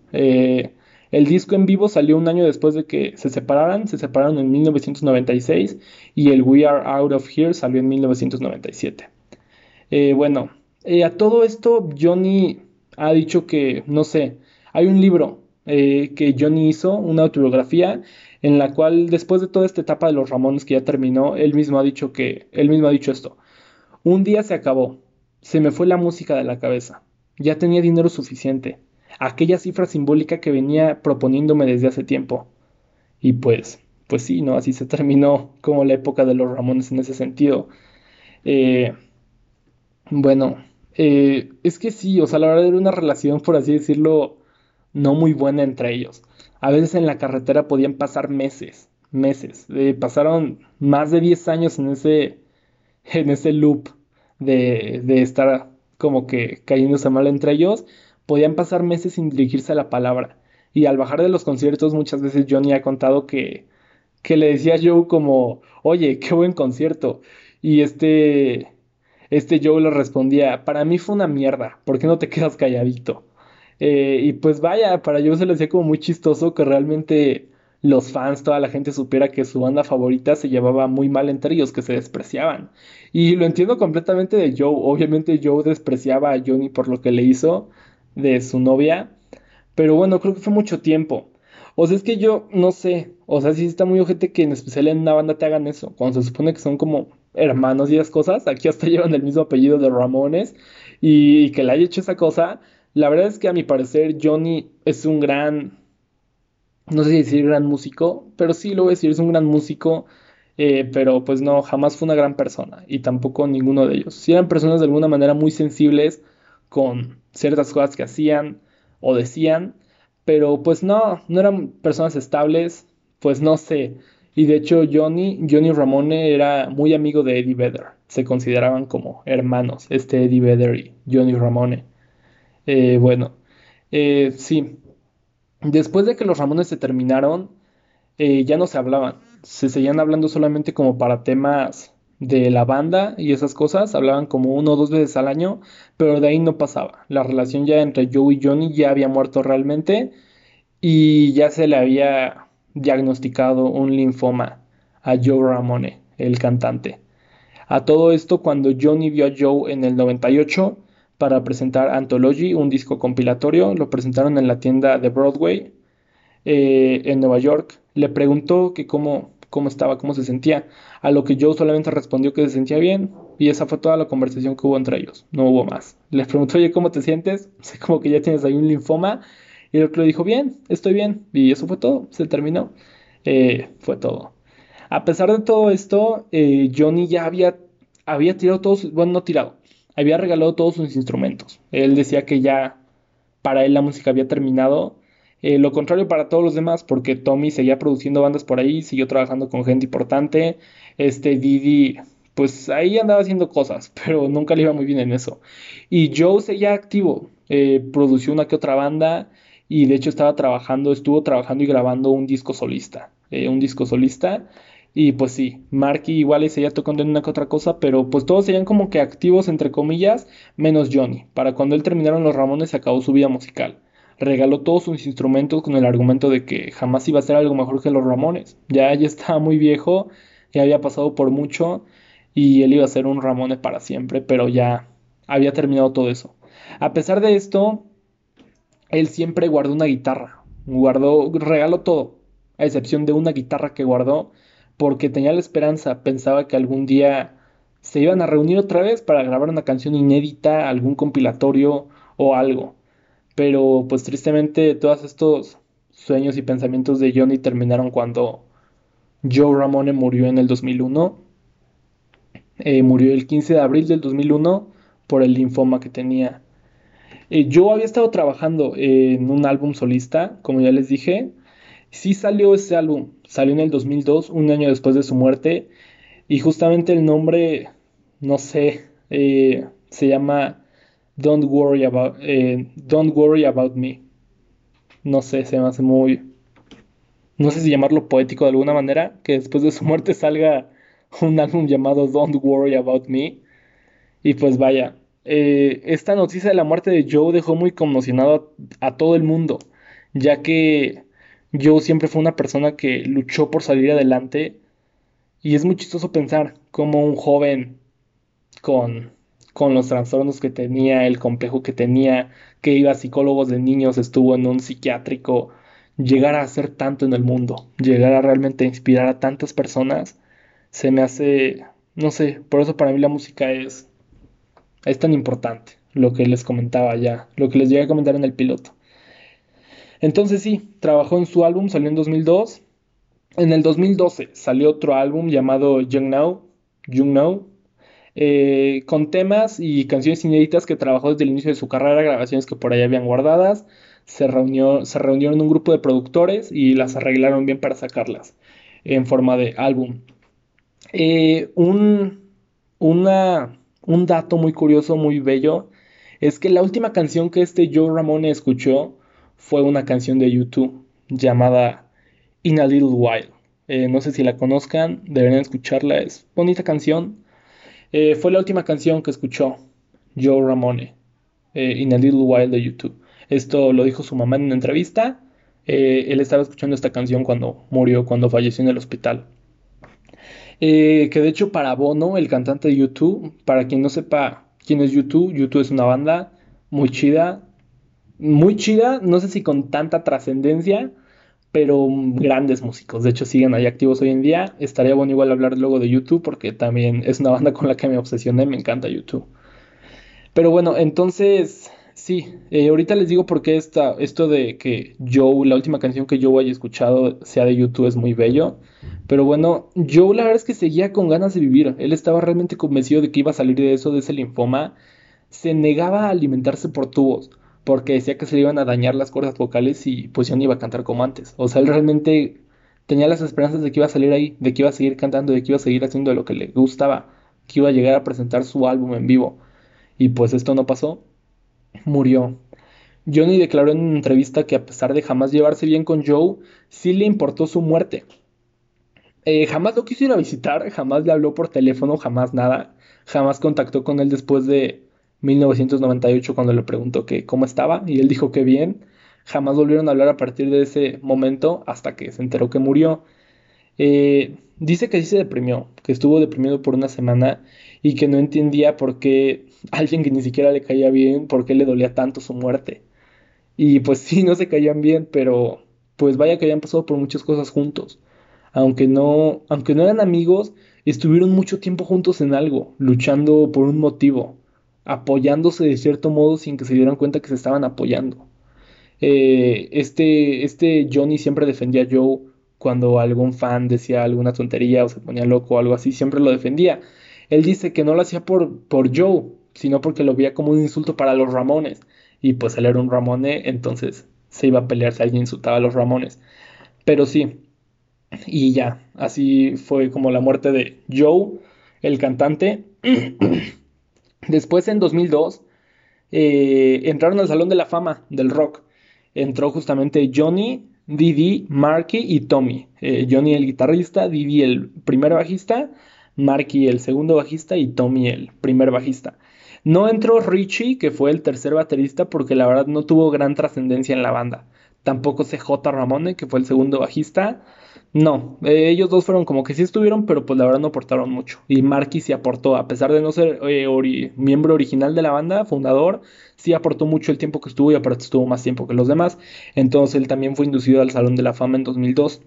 El disco en vivo salió un año después de que se separaran, se separaron en 1996 y el We Are Out of Here salió en 1997. Eh, bueno, eh, a todo esto Johnny ha dicho que, no sé, hay un libro eh, que Johnny hizo, una autobiografía, en la cual después de toda esta etapa de los Ramones que ya terminó, él mismo ha dicho que, él mismo ha dicho esto, un día se acabó, se me fue la música de la cabeza, ya tenía dinero suficiente, aquella cifra simbólica que venía proponiéndome desde hace tiempo. Y pues, pues sí, ¿no? Así se terminó como la época de los Ramones en ese sentido. Eh, bueno, eh, es que sí, o sea, la verdad era una relación, por así decirlo, no muy buena entre ellos. A veces en la carretera podían pasar meses, meses. Eh, pasaron más de 10 años en ese, en ese loop de, de estar como que cayéndose mal entre ellos podían pasar meses sin dirigirse a la palabra. Y al bajar de los conciertos muchas veces Johnny ha contado que, que le decía a Joe como, oye, qué buen concierto. Y este, este Joe le respondía, para mí fue una mierda, ¿por qué no te quedas calladito? Eh, y pues vaya, para Joe se le hacía como muy chistoso que realmente los fans, toda la gente supiera que su banda favorita se llevaba muy mal entre ellos, que se despreciaban. Y lo entiendo completamente de Joe. Obviamente Joe despreciaba a Johnny por lo que le hizo, de su novia. Pero bueno, creo que fue mucho tiempo. O sea, es que yo no sé. O sea, sí está muy ojete que en especial en una banda te hagan eso. Cuando se supone que son como hermanos y esas cosas. Aquí hasta *laughs* llevan el mismo apellido de Ramones. Y, que le haya hecho esa cosa. La verdad es que a mi parecer Johnny es un gran... No sé si decir gran músico. Pero sí lo voy a decir, es un gran músico. Eh, pero pues no, jamás fue una gran persona. Y tampoco ninguno de ellos. Si eran personas de alguna manera muy sensibles con ciertas cosas que hacían o decían, pero pues no, no eran personas estables, pues no sé. Y de hecho Johnny, Johnny Ramone era muy amigo de Eddie Vedder, se consideraban como hermanos, este Eddie Vedder y Johnny Ramone. Eh, bueno, eh, sí, después de que los Ramones se terminaron, eh, ya no se hablaban, se seguían hablando solamente como para temas de la banda y esas cosas, hablaban como uno o dos veces al año, pero de ahí no pasaba. La relación ya entre Joe y Johnny ya había muerto realmente y ya se le había diagnosticado un linfoma a Joe Ramone, el cantante. A todo esto, cuando Johnny vio a Joe en el 98, para presentar Anthology, un disco compilatorio. Lo presentaron en la tienda de Broadway eh, en Nueva York. Le preguntó que cómo, cómo estaba, cómo se sentía. A lo que Joe solamente respondió que se sentía bien. Y esa fue toda la conversación que hubo entre ellos. No hubo más. Le preguntó, oye, ¿cómo te sientes? *laughs* Sé como que ya tienes ahí un linfoma. Y el otro le dijo, bien, estoy bien. Y eso fue todo. Se terminó. Eh, fue todo. A pesar de todo esto, eh, Johnny ya había, había tirado todos, bueno, no tirado, había regalado todos sus instrumentos. Él decía que ya para él la música había terminado. Eh, lo contrario para todos los demás, porque Tommy seguía produciendo bandas por ahí, siguió trabajando con gente importante. Este Didi, pues ahí andaba haciendo cosas, *laughs* pero nunca le iba muy bien en eso. Y Joe seguía activo, eh, produció una que otra banda y de hecho estaba trabajando, estuvo trabajando y grabando un disco solista, eh, un disco solista. Y pues sí, Marky igual seguía tocando en una que otra cosa, pero pues todos serían como que activos entre comillas, menos Johnny. Para cuando él terminaron los Ramones se acabó su vida musical. Regaló todos sus instrumentos con el argumento de que jamás iba a ser algo mejor que los Ramones. Ya, ya estaba muy viejo, ya había pasado por mucho y él iba a ser un Ramones para siempre, pero ya había terminado todo eso. A pesar de esto, él siempre guardó una guitarra, guardó, regaló todo, a excepción de una guitarra que guardó porque tenía la esperanza, pensaba que algún día se iban a reunir otra vez para grabar una canción inédita, algún compilatorio o algo. Pero pues tristemente todos estos sueños y pensamientos de Johnny terminaron cuando Joe Ramone murió en el 2001. Eh, murió el 15 de abril del 2001 por el linfoma que tenía. Eh, yo había estado trabajando en un álbum solista, como ya les dije, Sí salió ese álbum, salió en el 2002, un año después de su muerte, y justamente el nombre, no sé, eh, se llama Don't Worry About, eh, Don't Worry About Me. No sé, se me hace muy, no sé si llamarlo poético de alguna manera, que después de su muerte *laughs* salga un álbum llamado Don't Worry About Me. Y pues vaya, eh, esta noticia de la muerte de Joe dejó muy conmocionado a todo el mundo, ya que yo siempre fui una persona que luchó por salir adelante y es muy chistoso pensar cómo un joven con, con los trastornos que tenía, el complejo que tenía, que iba a psicólogos de niños, estuvo en un psiquiátrico, llegar a hacer tanto en el mundo, llegar a realmente inspirar a tantas personas, se me hace, no sé, por eso para mí la música es, es tan importante, lo que les comentaba ya, lo que les llegué a comentar en el piloto. Entonces sí, trabajó en su álbum, salió en 2002. En el 2012 salió otro álbum llamado Young Now, Young Now, eh, con temas y canciones inéditas que trabajó desde el inicio de su carrera, grabaciones que por ahí habían guardadas. Se, reunió, se reunieron un grupo de productores y las arreglaron bien para sacarlas en forma de álbum. Eh, un, un dato muy curioso, muy bello, es que la última canción que este Joe Ramone escuchó fue una canción de YouTube llamada In a Little While. Eh, no sé si la conozcan, deberían escucharla, es bonita canción. Eh, fue la última canción que escuchó Joe Ramone, eh, In a Little While de YouTube. Esto lo dijo su mamá en una entrevista. él estaba escuchando esta canción cuando murió, cuando falleció en el hospital. que de hecho para Bono, el cantante de YouTube, para quien no sepa quién es YouTube, YouTube es una banda muy chida, muy chida, no sé si con tanta trascendencia, pero grandes músicos. De hecho, siguen ahí activos hoy en día. Estaría bueno igual hablar luego de YouTube, porque también es una banda con la que me obsesioné, me encanta YouTube. Pero bueno, entonces, sí, eh, ahorita les digo por qué esta, esto de que Joe, la última canción que yo haya escuchado sea de YouTube es muy bello. Pero bueno, Joe la verdad es que seguía con ganas de vivir. Él estaba realmente convencido de que iba a salir de eso, de ese linfoma. Se negaba a alimentarse por tubos porque decía que se le iban a dañar las cuerdas vocales y pues ya no iba a cantar como antes. O sea, él realmente tenía las esperanzas de que iba a salir ahí, de que iba a seguir cantando, de que iba a seguir haciendo lo que le gustaba, que iba a llegar a presentar su álbum en vivo. Y pues esto no pasó, murió. Johnny declaró en una entrevista que a pesar de jamás llevarse bien con Joe, sí le importó su muerte. Eh, jamás lo quiso ir a visitar, jamás le habló por teléfono, jamás nada, jamás contactó con él después de, 1998 cuando le preguntó que cómo estaba y él dijo que bien. Jamás volvieron a hablar a partir de ese momento hasta que se enteró que murió. Eh, dice que sí se deprimió, que estuvo deprimido por una semana y que no entendía por qué alguien que ni siquiera le caía bien, por qué le dolía tanto su muerte. Y pues sí, no se caían bien, pero pues vaya que habían pasado por muchas cosas juntos. Aunque no, aunque no eran amigos, estuvieron mucho tiempo juntos en algo, luchando por un motivo, apoyándose de cierto modo sin que se dieran cuenta que se estaban apoyando. Eh, este, este Johnny siempre defendía a Joe cuando algún fan decía alguna tontería o se ponía loco o algo así, siempre lo defendía. Él dice que no lo hacía por, por Joe, sino porque lo veía como un insulto para los Ramones. Y pues él era un Ramone, entonces se iba a pelear si alguien insultaba a los Ramones. Pero sí, y ya, así fue como la muerte de Joe, el cantante. *clears throat* Después en 2002 eh, entraron al Salón de la Fama del Rock. Entró justamente Johnny, Didi, Marky y Tommy. Eh, Johnny el guitarrista, Didi el primer bajista, Marky el segundo bajista y Tommy el primer bajista. No entró Richie, que fue el tercer baterista, porque la verdad no tuvo gran trascendencia en la banda. Tampoco CJ Ramone, que fue el segundo bajista. No, eh, ellos dos fueron como que sí estuvieron, pero pues la verdad no aportaron mucho. Y Marky sí aportó, a pesar de no ser eh, miembro original de la banda, fundador, sí aportó mucho el tiempo que estuvo y aparte estuvo más tiempo que los demás. Entonces él también fue inducido al Salón de la Fama en 2002.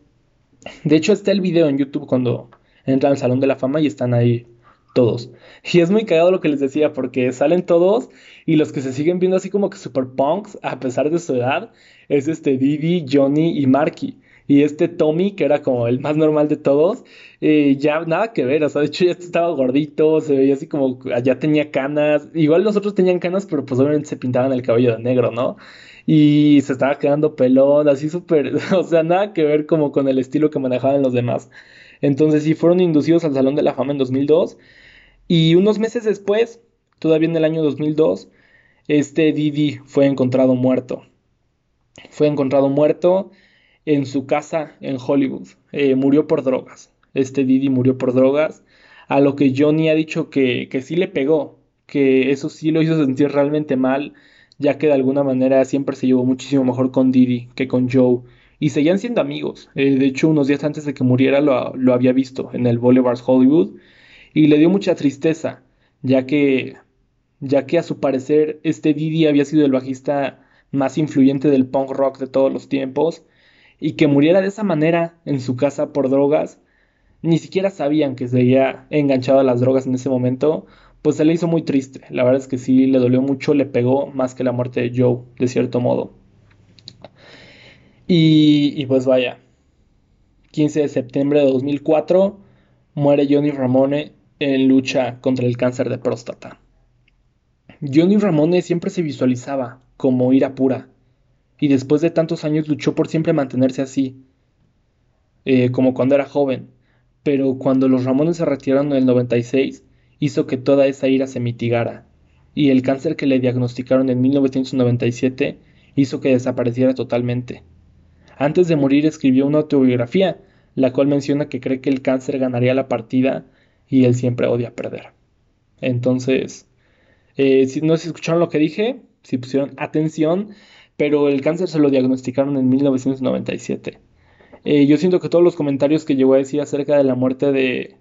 De hecho está el video en YouTube cuando entran al Salón de la Fama y están ahí todos. Y es muy cagado lo que les decía, porque salen todos y los que se siguen viendo así como que super punks, a pesar de su edad, es este Didi, Johnny y Marky. Y este Tommy, que era como el más normal de todos, eh, ya nada que ver, o sea, de hecho ya estaba gordito, se veía así como, ya tenía canas, igual los otros tenían canas, pero pues obviamente se pintaban el cabello de negro, ¿no? Y se estaba quedando pelón, así súper, *laughs* o sea, nada que ver como con el estilo que manejaban los demás. Entonces sí, fueron inducidos al Salón de la Fama en 2002 y unos meses después, todavía en el año 2002, este Didi fue encontrado muerto. Fue encontrado muerto en su casa en Hollywood. Eh, murió por drogas. Este Didi murió por drogas. A lo que Johnny ha dicho que, que sí le pegó, que eso sí lo hizo sentir realmente mal, ya que de alguna manera siempre se llevó muchísimo mejor con Didi que con Joe. Y seguían siendo amigos. Eh, de hecho, unos días antes de que muriera lo, lo había visto en el Boulevard Hollywood y le dio mucha tristeza, ya que, ya que a su parecer este Didi había sido el bajista más influyente del punk rock de todos los tiempos, y que muriera de esa manera en su casa por drogas, ni siquiera sabían que se había enganchado a las drogas en ese momento, pues se le hizo muy triste. La verdad es que sí, le dolió mucho, le pegó más que la muerte de Joe, de cierto modo. Y, y pues vaya, 15 de septiembre de 2004 muere Johnny Ramone en lucha contra el cáncer de próstata. Johnny Ramone siempre se visualizaba como ira pura, y después de tantos años luchó por siempre mantenerse así, eh, como cuando era joven, pero cuando los Ramones se retiraron en el 96, hizo que toda esa ira se mitigara, y el cáncer que le diagnosticaron en 1997 hizo que desapareciera totalmente. Antes de morir escribió una autobiografía, la cual menciona que cree que el cáncer ganaría la partida y él siempre odia perder. Entonces, eh, si no se escucharon lo que dije, si pusieron atención, pero el cáncer se lo diagnosticaron en 1997. Eh, yo siento que todos los comentarios que llegó a decir acerca de la muerte de,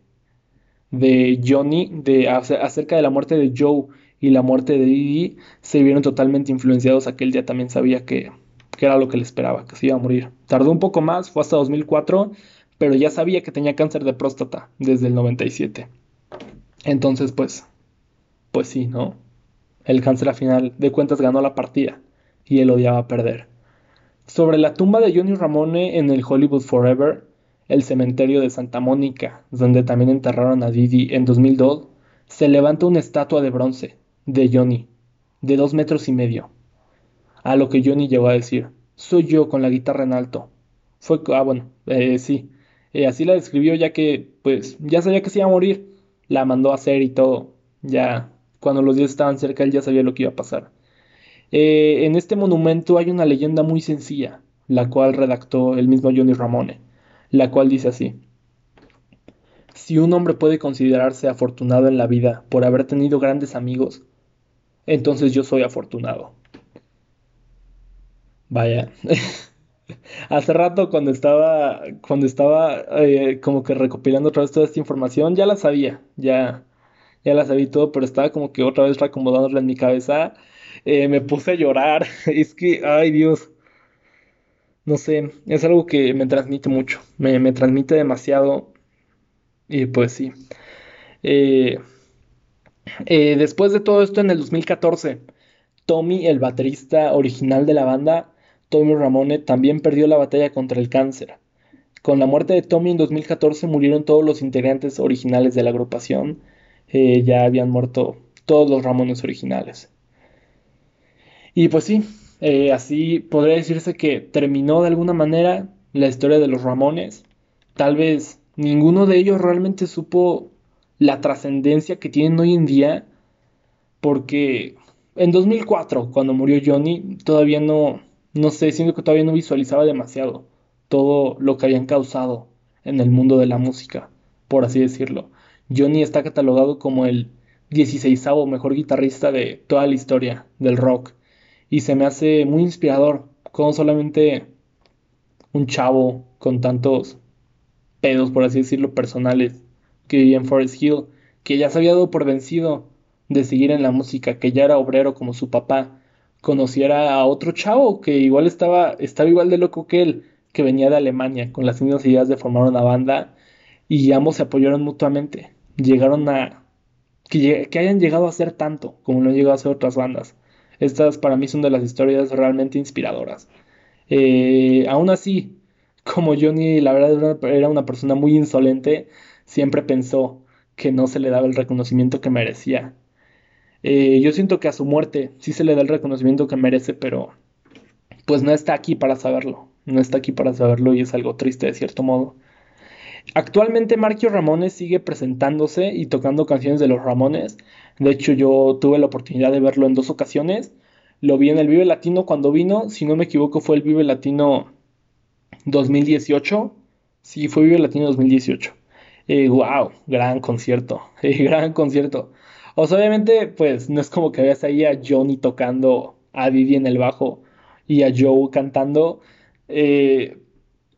Johnny, de, acerca de la muerte de Joe y la muerte de Didi, se vieron totalmente influenciados. Aquel día también sabía que, que era lo que le esperaba, que se iba a morir. Tardó un poco más, fue hasta 2004, pero ya sabía que tenía cáncer de próstata desde el 97. Entonces, pues, pues sí, ¿no? El cáncer al final de cuentas ganó la partida y él odiaba perder. Sobre la tumba de Johnny Ramone en el Hollywood Forever, el cementerio de Santa Mónica, donde también enterraron a Didi en 2002, se levanta una estatua de bronce de Johnny, de dos metros y medio. A lo que Johnny llegó a decir, soy yo con la guitarra en alto. Fue, ah, bueno, eh, sí, eh, así la describió ya que, pues, ya sabía que se iba a morir. La mandó a hacer y todo. Ya, cuando los días estaban cerca, él ya sabía lo que iba a pasar. Eh, en este monumento hay una leyenda muy sencilla, la cual redactó el mismo Johnny Ramone, la cual dice así. Si un hombre puede considerarse afortunado en la vida por haber tenido grandes amigos, entonces yo soy afortunado. Vaya. *laughs* Hace rato cuando estaba, cuando estaba eh, como que recopilando otra vez toda esta información, ya la sabía, ya, ya la sabía todo, pero estaba como que otra vez reacomodándola en mi cabeza. Eh, me puse a llorar. *laughs* es que, ay Dios. No sé, es algo que me transmite mucho. Me, me transmite demasiado. Y pues sí. Eh, eh, después de todo esto, en el 2014, Tommy, el baterista original de la banda, Tommy Ramone, también perdió la batalla contra el cáncer. Con la muerte de Tommy en 2014 murieron todos los integrantes originales de la agrupación. Ya habían muerto todos los Ramones originales. Y pues sí, así podría decirse que terminó de alguna manera la historia de los Ramones. Tal vez ninguno de ellos realmente supo la trascendencia que tienen hoy en día, porque en 2004, cuando murió Johnny, todavía no, no sé, siento que todavía no visualizaba demasiado todo lo que habían causado en el mundo de la música, por así decirlo. Johnny está catalogado como el 16 mejor guitarrista de toda la historia del rock, y se me hace muy inspirador, como solamente un chavo con tantos pedos, por así decirlo, personales, que vivía en Forest Hill, que ya se había dado por vencido de seguir en la música, que ya era obrero como su papá, conociera a otro chavo que igual estaba, estaba igual de loco que él, que venía de Alemania, con las mismas ideas de formar una banda, y ambos se apoyaron mutuamente. Llegaron a... que, hayan llegado a ser tanto como lo han llegado a ser otras bandas. Estas para mí son de las historias realmente inspiradoras. Eh, aún así, como Johnny la verdad era una persona muy insolente, siempre pensó que no se le daba el reconocimiento que merecía. Eh, yo siento que a su muerte sí se le da el reconocimiento que merece, pero pues no está aquí para saberlo. No está aquí para saberlo y es algo triste de cierto modo. Actualmente Marquio Ramones sigue presentándose y tocando canciones de los Ramones. De hecho, yo tuve la oportunidad de verlo en dos ocasiones. Lo vi en el Vive Latino cuando vino, si no me equivoco fue el Vive Latino 2018. Sí, fue Vive Latino 2018 wow, gran concierto, *laughs* gran concierto. O sea, obviamente, pues no es como que veas ahí a Johnny tocando, a Vivi en el bajo y a Joe cantando. Eh,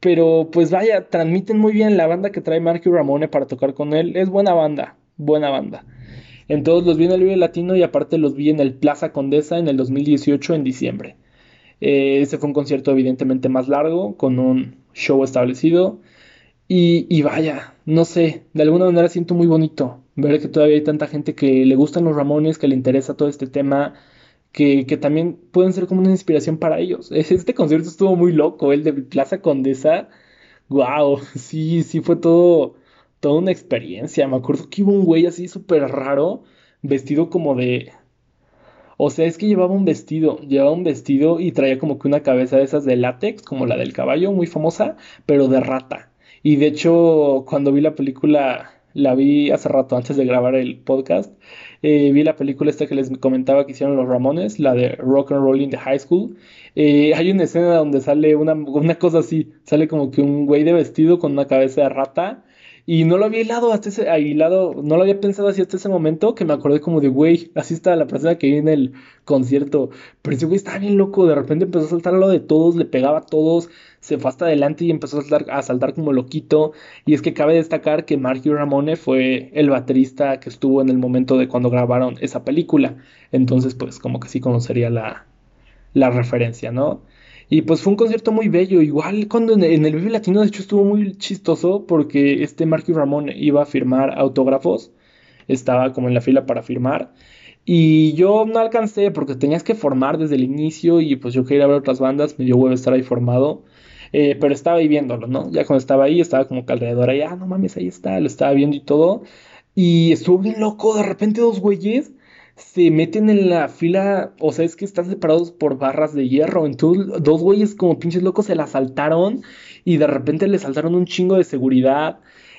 pero pues vaya, transmiten muy bien la banda que trae Marky Ramone para tocar con él. Es buena banda, buena banda. Entonces los vi en el Vive Latino y aparte los vi en el Plaza Condesa en el 2018 en diciembre. Eh, ese fue un concierto evidentemente más largo, con un show establecido. Y, vaya, no sé, de alguna manera siento muy bonito ver que todavía hay tanta gente que le gustan los Ramones, que le interesa todo este tema, que, también pueden ser como una inspiración para ellos. *laughs* Este concierto estuvo muy loco, el de Plaza Condesa. Wow, *laughs* sí, sí fue todo, toda una experiencia. Me acuerdo que hubo un güey así súper raro, vestido como de... O sea, es que llevaba un vestido, llevaba un vestido y traía como que una cabeza de esas de látex, como la del caballo, muy famosa, pero de rata. Y de hecho, cuando vi la película, la vi hace rato antes de grabar el podcast, eh, vi la película esta que les comentaba que hicieron los Ramones, la de Rock and Roll in the High School. Eh, hay una escena donde sale una, una cosa así, sale como que un güey de vestido con una cabeza de rata y no lo había hilado hasta ese, hilado, no lo había pensado así hasta ese momento que me acordé como de, güey, así está la persona que vi en el concierto. Pero ese güey estaba bien loco, de repente empezó a saltar lo de todos, le pegaba a todos, se fue hasta adelante y empezó a saltar, a saltar como loquito. Y es que cabe destacar que Marky Ramone fue el baterista que estuvo en el momento de cuando grabaron esa película. Entonces, pues como que sí conocería la, la referencia, ¿no? Y pues fue un concierto muy bello. Igual cuando en el, Vive Latino, de hecho, estuvo muy chistoso porque este Marky Ramón iba a firmar autógrafos. Estaba como en la fila para firmar. Y yo no alcancé porque tenías que formar desde el inicio y pues yo quería ver otras bandas, me dio huevo estar ahí formado. Eh, pero estaba ahí viéndolo, ¿no? Ya cuando estaba ahí, estaba como que alrededor ahí, ah, no mames, ahí está, lo estaba viendo y todo. Y estuvo bien loco, de repente dos güeyes se meten en la fila, o sea, es que están separados por barras de hierro. Entonces, dos güeyes como pinches locos se la saltaron y de repente le saltaron un chingo de seguridad.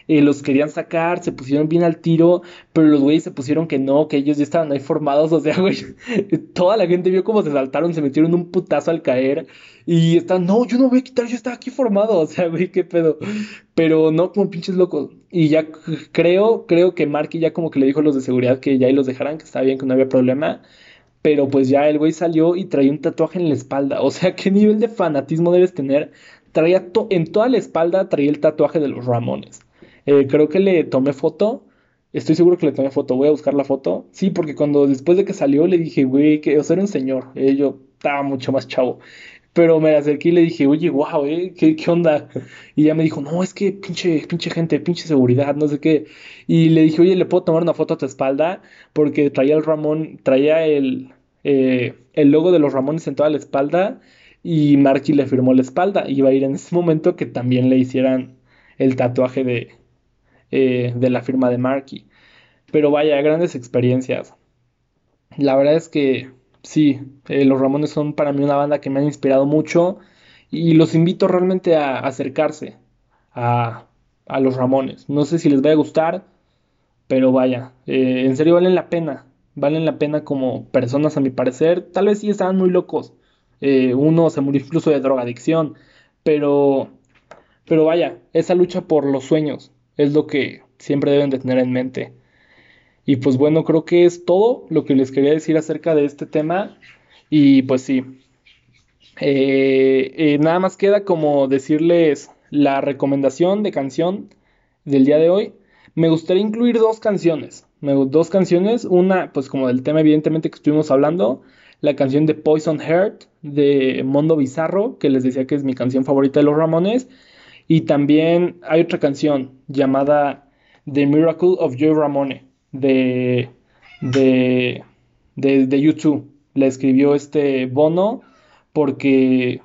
Eh, los querían sacar, se pusieron bien al tiro, pero los güeyes se pusieron que no, que ellos ya estaban ahí formados, *laughs* o sea, güey, toda la gente vio cómo se saltaron, se metieron un putazo al caer y están, no, yo no voy a quitar, yo estaba aquí formado, *laughs* o sea, güey, qué pedo, pero no como pinches locos. Y ya creo, creo que Marky ya como que le dijo a los de seguridad que ya ahí los dejaran, que estaba bien, que no había problema. Pero pues ya el güey salió y traía un tatuaje en la espalda. O sea, ¿qué nivel de fanatismo debes tener? Traía en toda la espalda traía el tatuaje de los Ramones. Eh, creo que le tomé foto Estoy seguro que le tomé foto. Voy a buscar la foto. Sí, porque cuando después de que salió le dije, güey, que o era un señor. Eh, yo estaba mucho más chavo. Pero me acerqué y le dije, oye, wow, eh, ¿qué, qué onda? Y ella me dijo, no, es que pinche, pinche gente, pinche seguridad, no sé qué. Y le dije, oye, ¿le puedo tomar una foto a tu espalda? Porque traía el Ramón, traía el, eh, el logo de los Ramones en toda la espalda y Marky le firmó la espalda. Iba a ir en ese momento que también le hicieran el tatuaje de, eh, de la firma de Marky. Pero vaya, grandes experiencias. La verdad es que sí, eh, los Ramones son para mí una banda que me han inspirado mucho y los invito realmente a, acercarse a, a, los Ramones. No sé si les va a gustar, pero vaya, eh, en serio valen la pena. Valen la pena como personas a mi parecer. Tal vez sí estaban muy locos. Uno se murió incluso de drogadicción. Pero, pero vaya, esa lucha por los sueños es lo que siempre deben de tener en mente. Y pues bueno, creo que es todo lo que les quería decir acerca de este tema. Y pues sí, eh, eh, nada más queda como decirles la recomendación de canción del día de hoy. Me gustaría incluir dos canciones. Dos canciones, una pues como del tema evidentemente que estuvimos hablando, la canción de Poison Heart de Mondo Bizarro, que les decía que es mi canción favorita de los Ramones. Y también hay otra canción llamada The Miracle of Joe Ramone de, de, de, YouTube. La escribió este Bono porque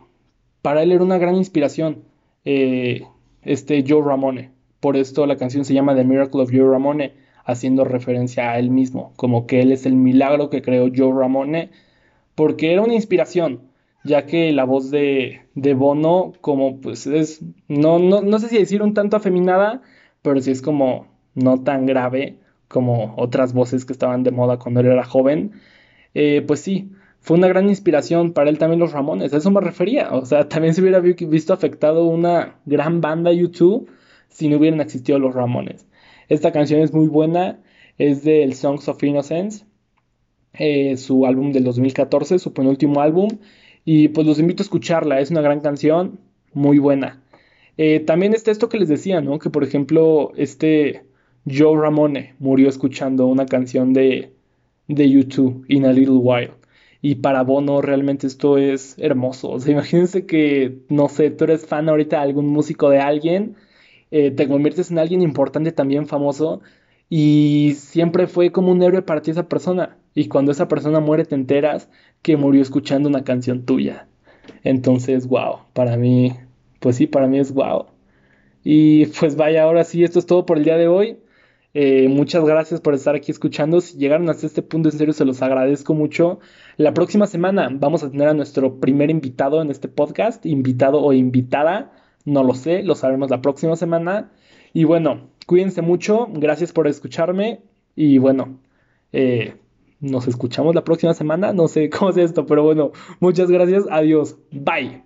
para él era una gran inspiración eh, este Joe Ramone. Por esto la canción se llama The Miracle of Joe Ramone, haciendo referencia a él mismo, como que él es el milagro que creó Joe Ramone, porque era una inspiración, ya que la voz de, de Bono, como pues es, no, no, no sé si decir un tanto afeminada, pero sí es como no tan grave, como otras voces que estaban de moda cuando él era joven, eh, pues sí, fue una gran inspiración para él también los Ramones, a eso me refería, o sea, *laughs* también se hubiera visto afectado una gran banda YouTube si no hubieran existido los Ramones. Esta canción es muy buena, es del Songs of Innocence, eh, su álbum del 2014, su penúltimo álbum, y pues los invito a escucharla, es una gran canción, muy buena. Eh, también está esto que les decía, ¿no? Que por ejemplo, este Joe Ramone murió escuchando una canción de, de YouTube, In a Little While. Y para Bono realmente esto es hermoso. O sea, *laughs* imagínense que, no sé, tú eres fan ahorita de algún músico de alguien, eh, te conviertes en alguien importante también famoso y siempre fue como un héroe para ti esa persona. Y cuando esa persona muere te enteras que murió escuchando una canción tuya. Entonces, wow, para mí, pues sí, para mí es wow. Y pues vaya, ahora sí, esto es todo por el día de hoy. Eh, muchas gracias por estar aquí escuchando. Si llegaron hasta este punto, en serio, se los agradezco mucho. La próxima semana vamos a tener a nuestro primer invitado en este podcast, invitado o invitada, no lo sé, lo sabremos la próxima semana. Y bueno, cuídense mucho, gracias por escucharme y bueno, eh, nos escuchamos la próxima semana, no sé *laughs* cómo es esto, pero bueno, muchas gracias, adiós, bye.